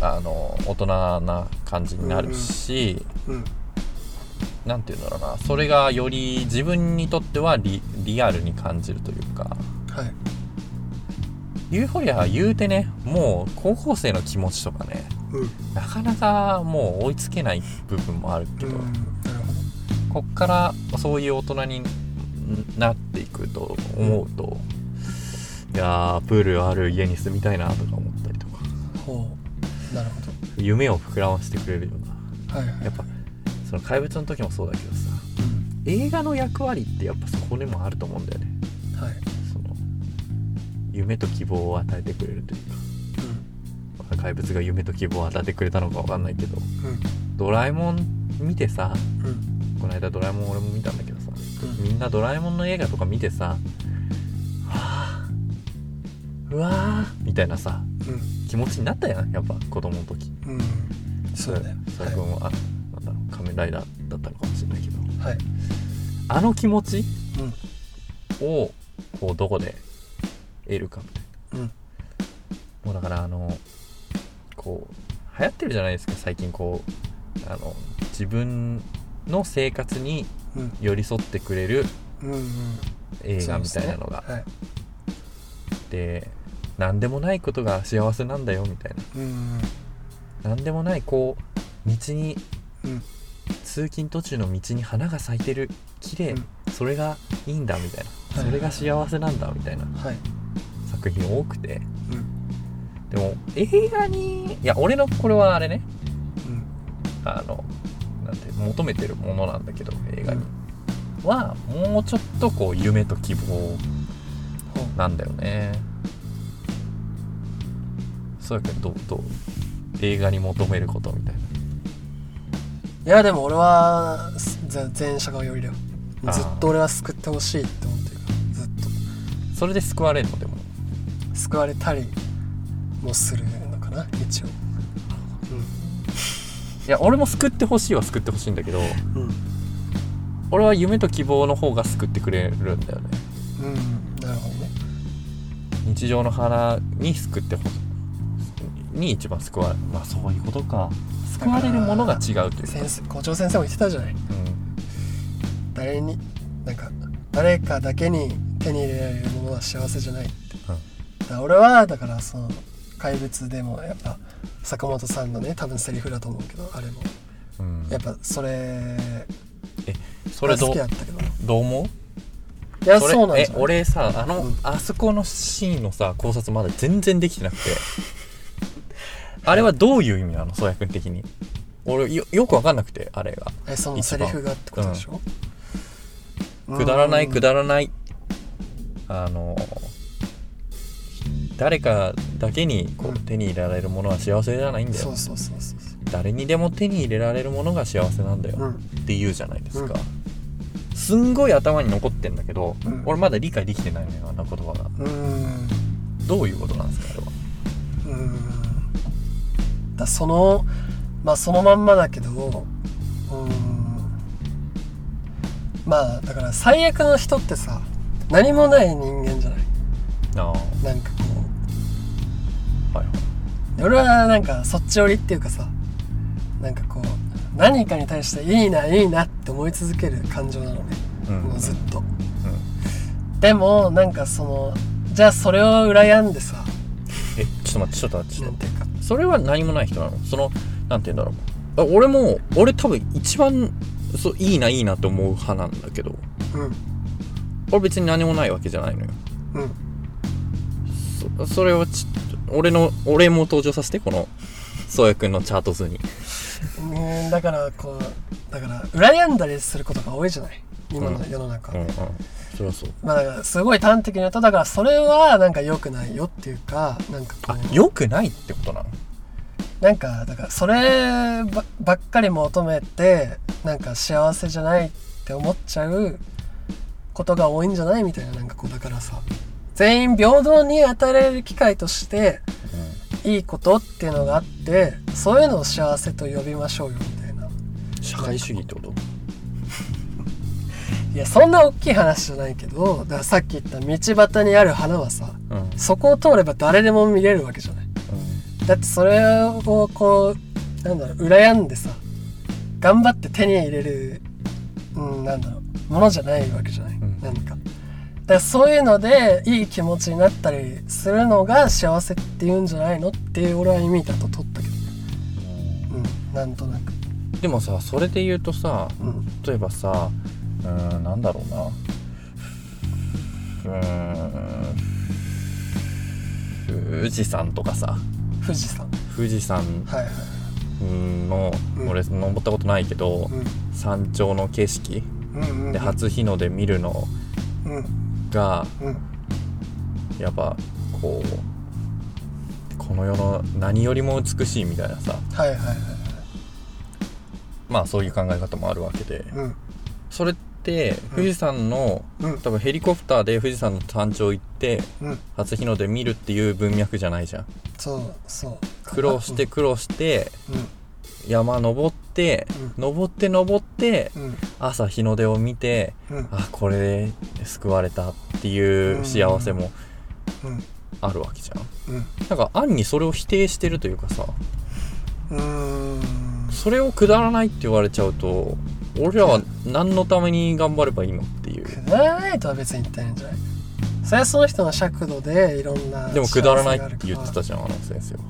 あの大人な感じになるし、うん。なんて言うんだろうな。それがより自分にとってはリリアルに感じるというか。はい。ユーフォリアは言うてねもう高校生の気持ちとかねうん。なかなかもう追いつけない部分もあるけど、うん。こっからそういう大人になっていくと思うと、いやープールある家に住みたいなとか思ったりとか。どほう。なるほ夢を膨らませてくれるようどはいはい。なやっぱその怪物の時もそうだけどさうん。映画の役割ってやっぱそこにもあると思うんだよね。はい。その夢と希望を与えてくれるというか、まあ怪物が夢と希望を与えてくれたのかわかんないけど。うん。うんドラえもん見てさうん。この間ドラえもん俺も見たんだけどさうん。みんなドラえもんの映画とか見てさ「はあうわー」みたいなさ気持ちになったやんやっぱ子供の時。うん。うんそうだよ。それ君は、あなんだろう仮面ライダーだったのかもしれないけど。はい。はいあの気持ちうん。をこうどこで得るかみたいな。うん。もうだからあのこう流行ってるじゃないですか最近こうあの自分の生活にうん。寄り添ってくれるうんうん。映画みたいなのが。そうですね。で何でもないことが幸せなんだよみたいな。はいうん何でもないこう道にうん。通勤途中の道に花が咲いてる綺麗、うん。それがいいんだみたいな。はい。それが幸せなんだみたいなはい。作品多くて。うん。でも映画にいや俺のこれはあれね。うん。あのなんて求めてるものなんだけど映画に、はもうちょっとこう夢と希望なんだよねそうやけどど映画に求めることみたいな。いやでも俺はぜ前者がよりだよ。ずっと俺は救ってほしいって思ってるからずっそれで救われるの？でも。と救われたりもするのかな？一応。いや俺も救ってほしいは救ってほしいんだけどうんうん。俺は夢と希望の方が救ってくれるんだよね。うん。なるほどね。日常の花に救ってほしいに一番救われるまあそういうことか。救われるものが違うというか先生校長先生も言ってたじゃない。うん。誰になんか誰かだけに手に入れられるものは幸せじゃない。って、だから俺はだからその怪物でもやっぱ坂本さんのね多分セリフだと思うけどあれも。うん。やっぱそれそれど好きだったけど。どう思う？いやそうなんじゃ俺さあの、うん。あそこのシーンのさ考察まだ全然できてなくてあれはどういう意味なの？宗谷君的に。俺よよく分かんなくてあれが。えそのセリフがってことでしょ、くだらないくだだらない。あの誰かだけにこうん。う手に入れられるものは幸せじゃないんだよ。そうそうそうそう誰にでも手に入れられるものが幸せなんだよ、うん。って言うじゃないですか、すんごい頭に残ってんだけど、うん。俺まだ理解できてないのよあんな言葉が。うーん。どういうことなんですかあれは？うーんだそのまあそのまんまだけどうーん。まあだから最悪の人ってさ何もない人間じゃない。ああなんかこはいはい。う俺はなんかそっち寄りっていうかさなんかこう何かに対していいないいなって思い続ける感情なのね、うん。もうずっと。うん。でもなんかそのじゃあそれを羨んでさえちょっと待ってちょっと待ってちょっと待ってそれは何もない人なの？そのなんて言うんだろう。あ俺も俺多分一番そういいないいなって思う派なんだけど。うん。俺別に何もないわけじゃないのよ。うん。そそれをち俺の俺も登場させてこの宗谷君のチャート図に。うんだからこうだから羨んだりすることが多いじゃない今の世の中、うんうん。それはそう。まあすごい端的に言うとだからそれはなんか良くないよっていうかなんかこあう良くないってことなの？なんかだからそればばっかり求めてなんか幸せじゃないって思っちゃうことが多いんじゃないみたいななんかこうだからさ。全員平等に与えられる機会としていいことっていうのがあってそういうのを幸せと呼びましょうよみたいな。社会主義ってこと？いやそんな大きい話じゃないけどだからさっき言った道端にある花はさうん。うんそこを通れば誰でも見れるわけじゃない。だってそれをこうなんだろう羨んでさ頑張って手に入れる、うん、なんだろうものじゃないわけじゃない、ん。何か。だからそういうのでいい気持ちになったりするのが幸せって言うんじゃないのっていう俺は意味だと取ったけど。ねうんなんとなく。でもさそれで言うとさうん。例えばさうーんなんだろうな。うーん。富士山とかさ。富士山。富士山はいはい。の、うん。俺登ったことないけど、山頂の景色うんうんうん。で初日の出見るのうん。がうん。やっぱこうこの世の何よりも美しいみたいなさ。はいはいはいまあそういう考え方もあるわけで。うん。それって富士山の、うん。多分ヘリコプターで富士山の山頂行ってうん。初日の出見るっていう文脈じゃないじゃん。そうそう。苦労して苦労してうん。山登って、う登って登ってうん。朝日の出を見てうん。あこれで救われたっていう幸せもうん。あるわけじゃん。うんなんか暗にそれを否定してるというかさ。うーん。それをくだらないって言われちゃうと俺らは何のために頑張ればいいのっていう。くだらないとは別に言ってないんじゃない？それはその人の尺度でいろんなでもくだらないって言ってたじゃんあの先生は。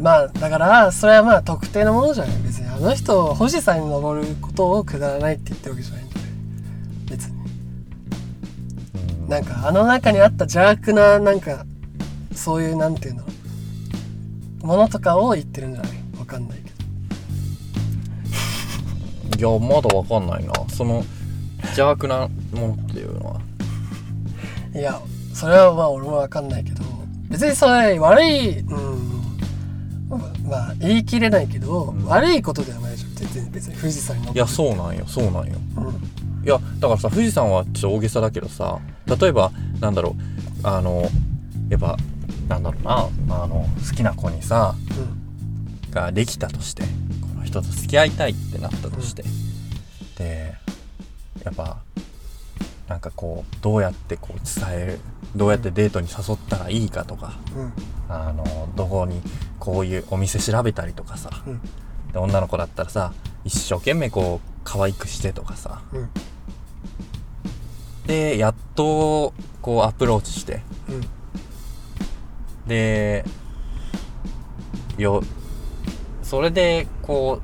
まあだからそれはまあ特定のものじゃない？別にあの人富士山に登ることをくだらないって言ってるわけじゃないんだよ別に。うん。なんかあの中にあった邪悪ななんかそういうなんていうのものとかを言ってるんじゃない？いやまだわかんないな。その邪悪なものっていうのは。どいやそれはまあ俺もわかんないけど別にそれ悪いうん。まあ言い切れないけど、うん。悪いことではないじゃん全然別に富士山にいやそうなんよ。そうなんよ。うん。いやだからさ富士山はちょっと大げさだけどさ例えばなんだろう。あのやっぱなんだろうな。あの好きな子にさができたとして。この人と付き合いたいってなったとして、でやっぱなんかこうどうやってこう伝えるどうやってデートに誘ったらいいかとかあのどこにこういうお店調べたりとかさうん。で女の子だったらさ一生懸命こう可愛くしてとかさうん。でやっとこうアプローチしてうん。でよそれでこ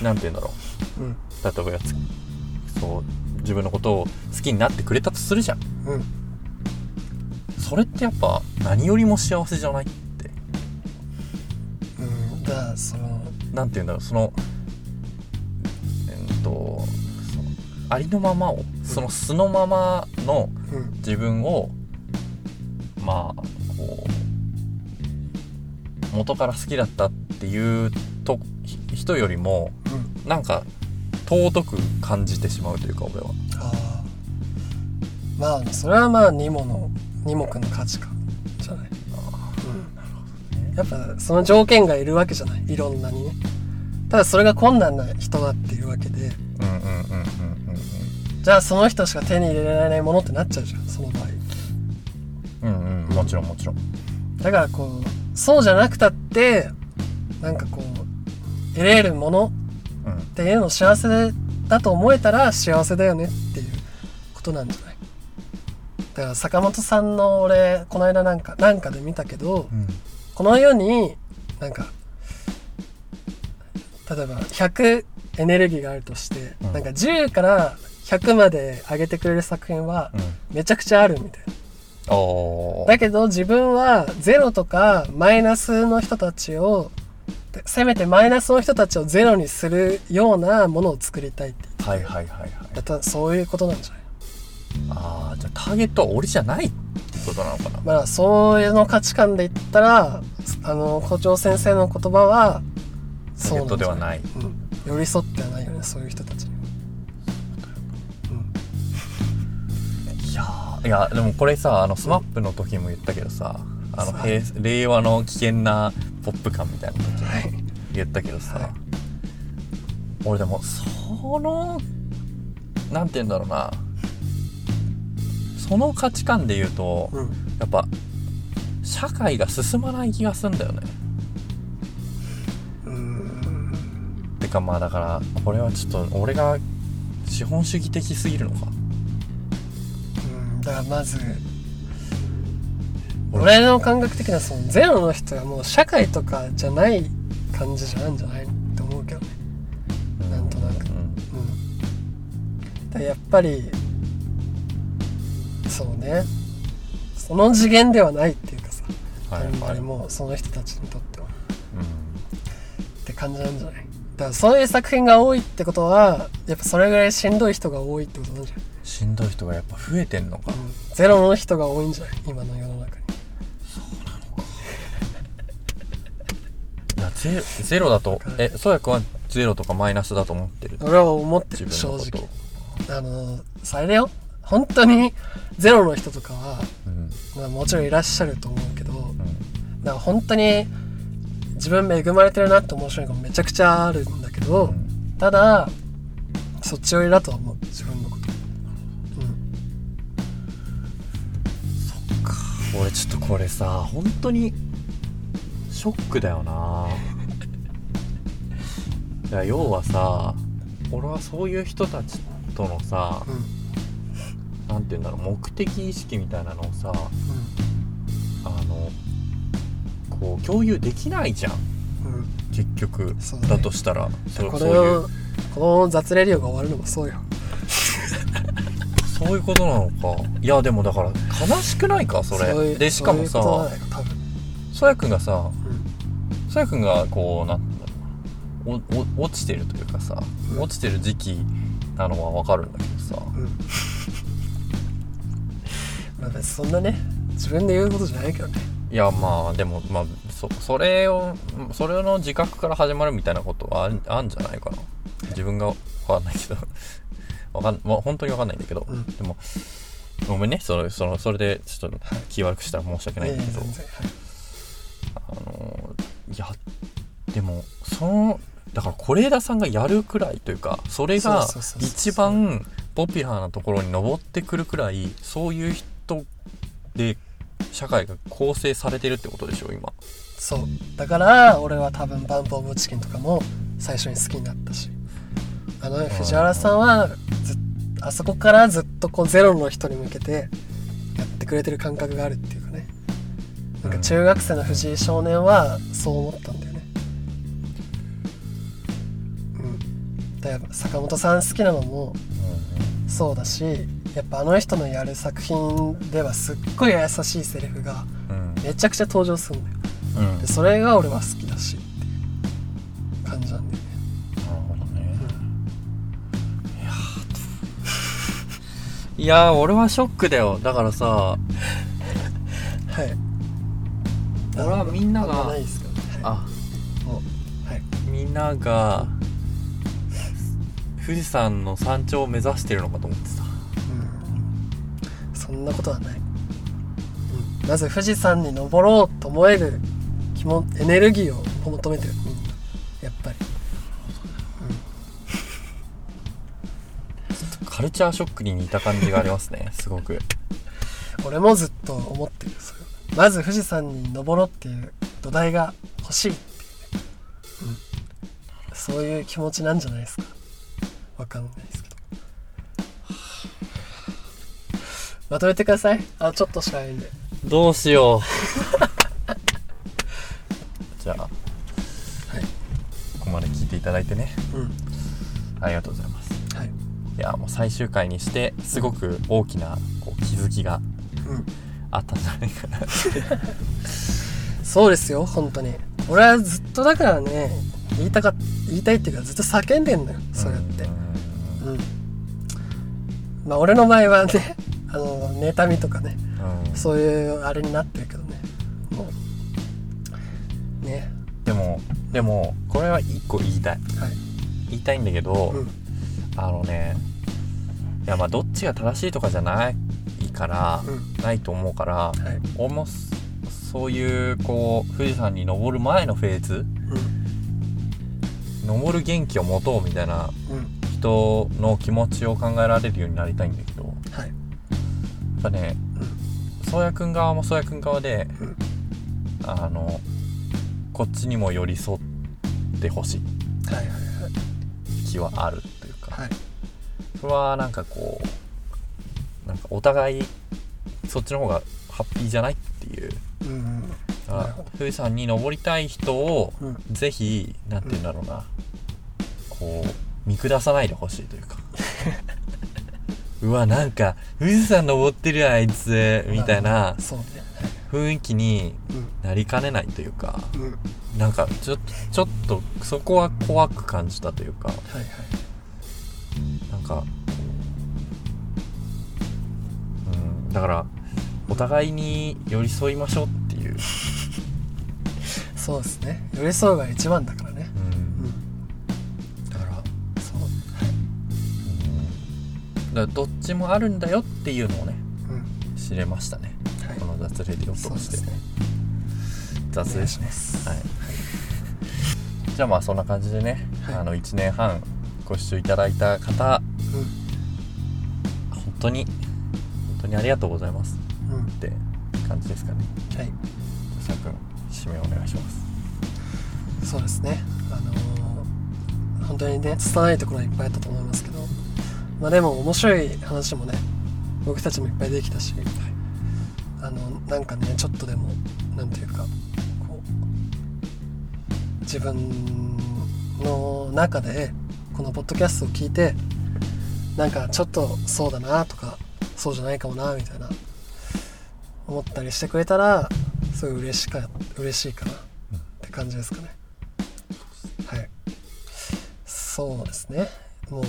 うなんて言うんだろう。うん。例えばつそう自分のことを好きになってくれたとするじゃん。うん。それってやっぱ何よりも幸せじゃないって。うん。だそのなんて言うんだろう。そのえっとありのままをその素のままのうん。自分をまあこう元から好きだったっていうとひ人よりもうん。なんか尊く感じてしまうというか俺は。ああまあそれはまあ二目の二目の価値観じゃない、うん、やっぱその条件がいるわけじゃない？いろんなにね。ただそれが困難な人だっていうわけで。うんうんうんうんうんうん。じゃあその人しか手に入れられないものってなっちゃうじゃんその場合。うんうんもちろんもちろん。だからこうそうじゃなくたってなんかこう得れるものうん。っていうのを幸せだと思えたら幸せだよねっていうことなんじゃない？だから坂本さんの俺この間なんかなんかで見たけどうん。この世になんか例えば100エネルギーがあるとして、うん。なんか10から100まで上げてくれる作品はうん。めちゃくちゃあるみたいな。だけど自分はゼロとかマイナスの人たちをでせめてマイナスの人たちをゼロにするようなものを作りたいって。言はいはいはいはい。やったらそういうことなんじゃない？ああじゃあターゲットは俺じゃないってことなのかな？まあそういうの価値観で言ったらあの校長先生の言葉はターゲットではない。うん、寄り添ってはないよねそういう人たちに、いやーいやでもこれさあのスマップの時も言ったけどさ、あの令和の危険なポップ感みたいな時うん、はい。も言ったけどさ、はい。俺でもそのなんて言うんだろうな。その価値観で言うとうん。やっぱ社会が進まない気がするんだよね。うん。てかまあだからこれはちょっと俺が資本主義的すぎるのか。うん。だからまず俺の感覚的にはそのゼロの人はもう社会とかじゃない感じじゃないんじゃないって思うけどね。なんとなく。うん。うんだやっぱりそうね。その次元ではないっていうかさはいあんまはい、りもうその人たちにとっては。うん。って感じなんじゃない？だからそういう作品が多いってことはやっぱそれぐらいしんどい人が多いってことなんじゃない、しんどい人がやっぱ増えてんのか。うん、ゼロの人が多いんじゃない？今の世の中にゼゼロだとえそうやくんはゼロとかマイナスだと思ってる？俺は思って自る正直。あのされよ。本当にゼロの人とかは、うん。まあ、もちろんいらっしゃると思うけどうん。だから本当に自分恵まれてるなって思う瞬間めちゃくちゃあるんだけど、うん。ただそっち寄りだとは思う自分のこと。うん。俺ちょっとこれさ本当にショックだよな要はさ俺はそういう人たちとのさうんなんて言うんだろう目的意識みたいなのをさあのこう共有できないじゃん。うん。うん結局ね。だとしたら。そこそうこの雑レディオが終わるのもそうよ。そういうことなのか。いやでもだから悲しくないかそれ。でしかもさそやくんがさうん。そやくんがこうなんて落ちてるというかさ、うん。落ちてる時期なのはわかるんだけどさ。うん。まあそんなね自分で言うことじゃないけどね。いやまあでもまあそそれをそれの自覚から始まるみたいなことはあんあんじゃないかな。自分がわかんないけど。わかん、まあ、本当にわかんないんだけど、うん。でもごめんね。それそのそれでちょっと気悪くしたら申し訳ないんだけど、はい。あのいやでもそのだから是枝さんがやるくらいというかそれが一番ポピュラーなところに上ってくるくらいそういう人で社会が構成されてるってことでしょ今。そう。だから俺は多分バンプ・オブ・チキンとかも最初に好きになったし。あの藤原さんはずっあそこからずっとこうゼロの人に向けてやってくれてる感覚があるっていうかね。なんか中学生の藤井少年はそう思ったんだよだから坂本さん好きなのもそうだしやっぱあの人のやる作品ではすっごい優しいセリフがうん。めちゃくちゃ登場するんだようん。でそれが俺は好きだしっていう感じなんだよね。なるほどね、いやーいやー俺はショックだよ。だからさはい。俺はみんながあねはいあはい。みんなが富士山の山頂を目指してるのかと思ってさうん。そんなことはない、うん、まず富士山に登ろうと思える気もエネルギーを求めてる。みん。なやっぱり。カルチャーショックに似た感じがありますね。すごく。俺もずっと思ってるそれ。まず富士山に登ろうっていう土台が欲しいっていう。ね、うん、そういう気持ちなんじゃないですかわかんないですけど。まとめてください。あちょっとしかないんで。どうしよう。じゃあ、はい。ここまで聞いていただいてね。うん。ありがとうございます。はい。いやもう最終回にしてすごく大きなこう気づきがうん。あったんじゃないかな そうですよ本当に。俺はずっとだからね言いたかっ言いたいっていうかずっと叫んでんのよそうやって。うん。まあ俺の場合はね あの妬みとかねそういうあれになってるけどね。もう。ね。でもでもこれは一個言いたい。はい。言いたいんだけど、うん。あのねいやまあどっちが正しいとかじゃないから、うん。ないと思うからはい。俺もそそういうこう富士山に登る前のフェーズうん登る元気を持とうみたいなうん人の気持ちを考えられるようになりたいんだけどはい。やっぱね宗谷君側も宗谷君側でうん。あのこっちにも寄り添ってほしい。はいはい気はあるというか、はい。それはなんかこうなんかお互いそっちの方がハッピーじゃないっていううんうん富士山に登りたい人をうん。ぜひなんて言うんだろうな、こう見下さないでほしいというか。うわなんか富士山登ってるあいつみたいな雰囲気にうん。なりかねないというか。うん。なんかちょっとちょっとそこは怖く感じたというか。はいはい。なんかうんだからお互いに寄り添いましょうっていう、そうですね。寄り添うが一番だからね、うん、だからそう。だからどっちもあるんだよっていうのをね、知れましたね、はい、この雑レディを通して、ね、雑ですね。はい、じゃあまあそんな感じでね、はい、あの1年半ご視聴いただいた方、うん、本当に本当にありがとうございます、うん、って感じですかね。はい。さくん。締めお願いします。そうですね。あのー本当にね拙いところはいっぱいあったと思いますけどまあでも面白い話もね僕たちもいっぱいできたし、あのなんかねちょっとでもなんていうかこう自分の中でこのポッドキャストを聞いてなんかちょっとそうだなとかそうじゃないかもなみたいな思ったりしてくれたらすごい嬉しか嬉しいかな。って感じですかね。はい。そうですね。もう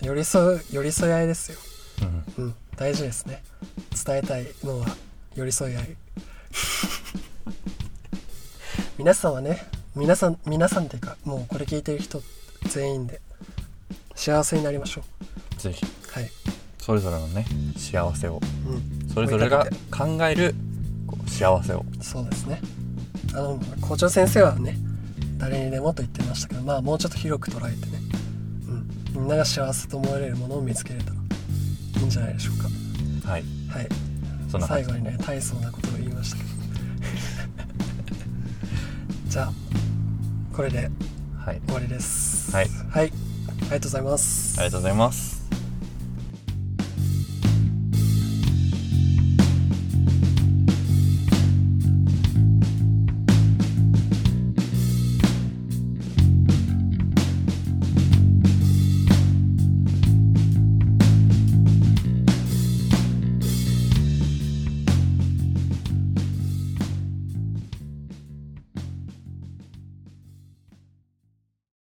寄り添う寄り添い合いですよ。うん。うん。大事ですね。伝えたいのは寄り添い合い。皆さんはね皆さん皆さんっていうかもうこれ聞いてる人全員で幸せになりましょぜひ。うはい。それぞれのね幸せを。うん。それぞれが考えるこう幸せを。そうですね。あの校長先生はね誰にでもと言ってましたけどまあもうちょっと広く捉えてね、うん、みんなが幸せと思われるものを見つけれたらいいんじゃないでしょうか。はい。はい。そんな最後にね大層なことを言いましたけど。じゃあこれではい。終わりです。はい。はい、ありがとうございます。ありがとうございます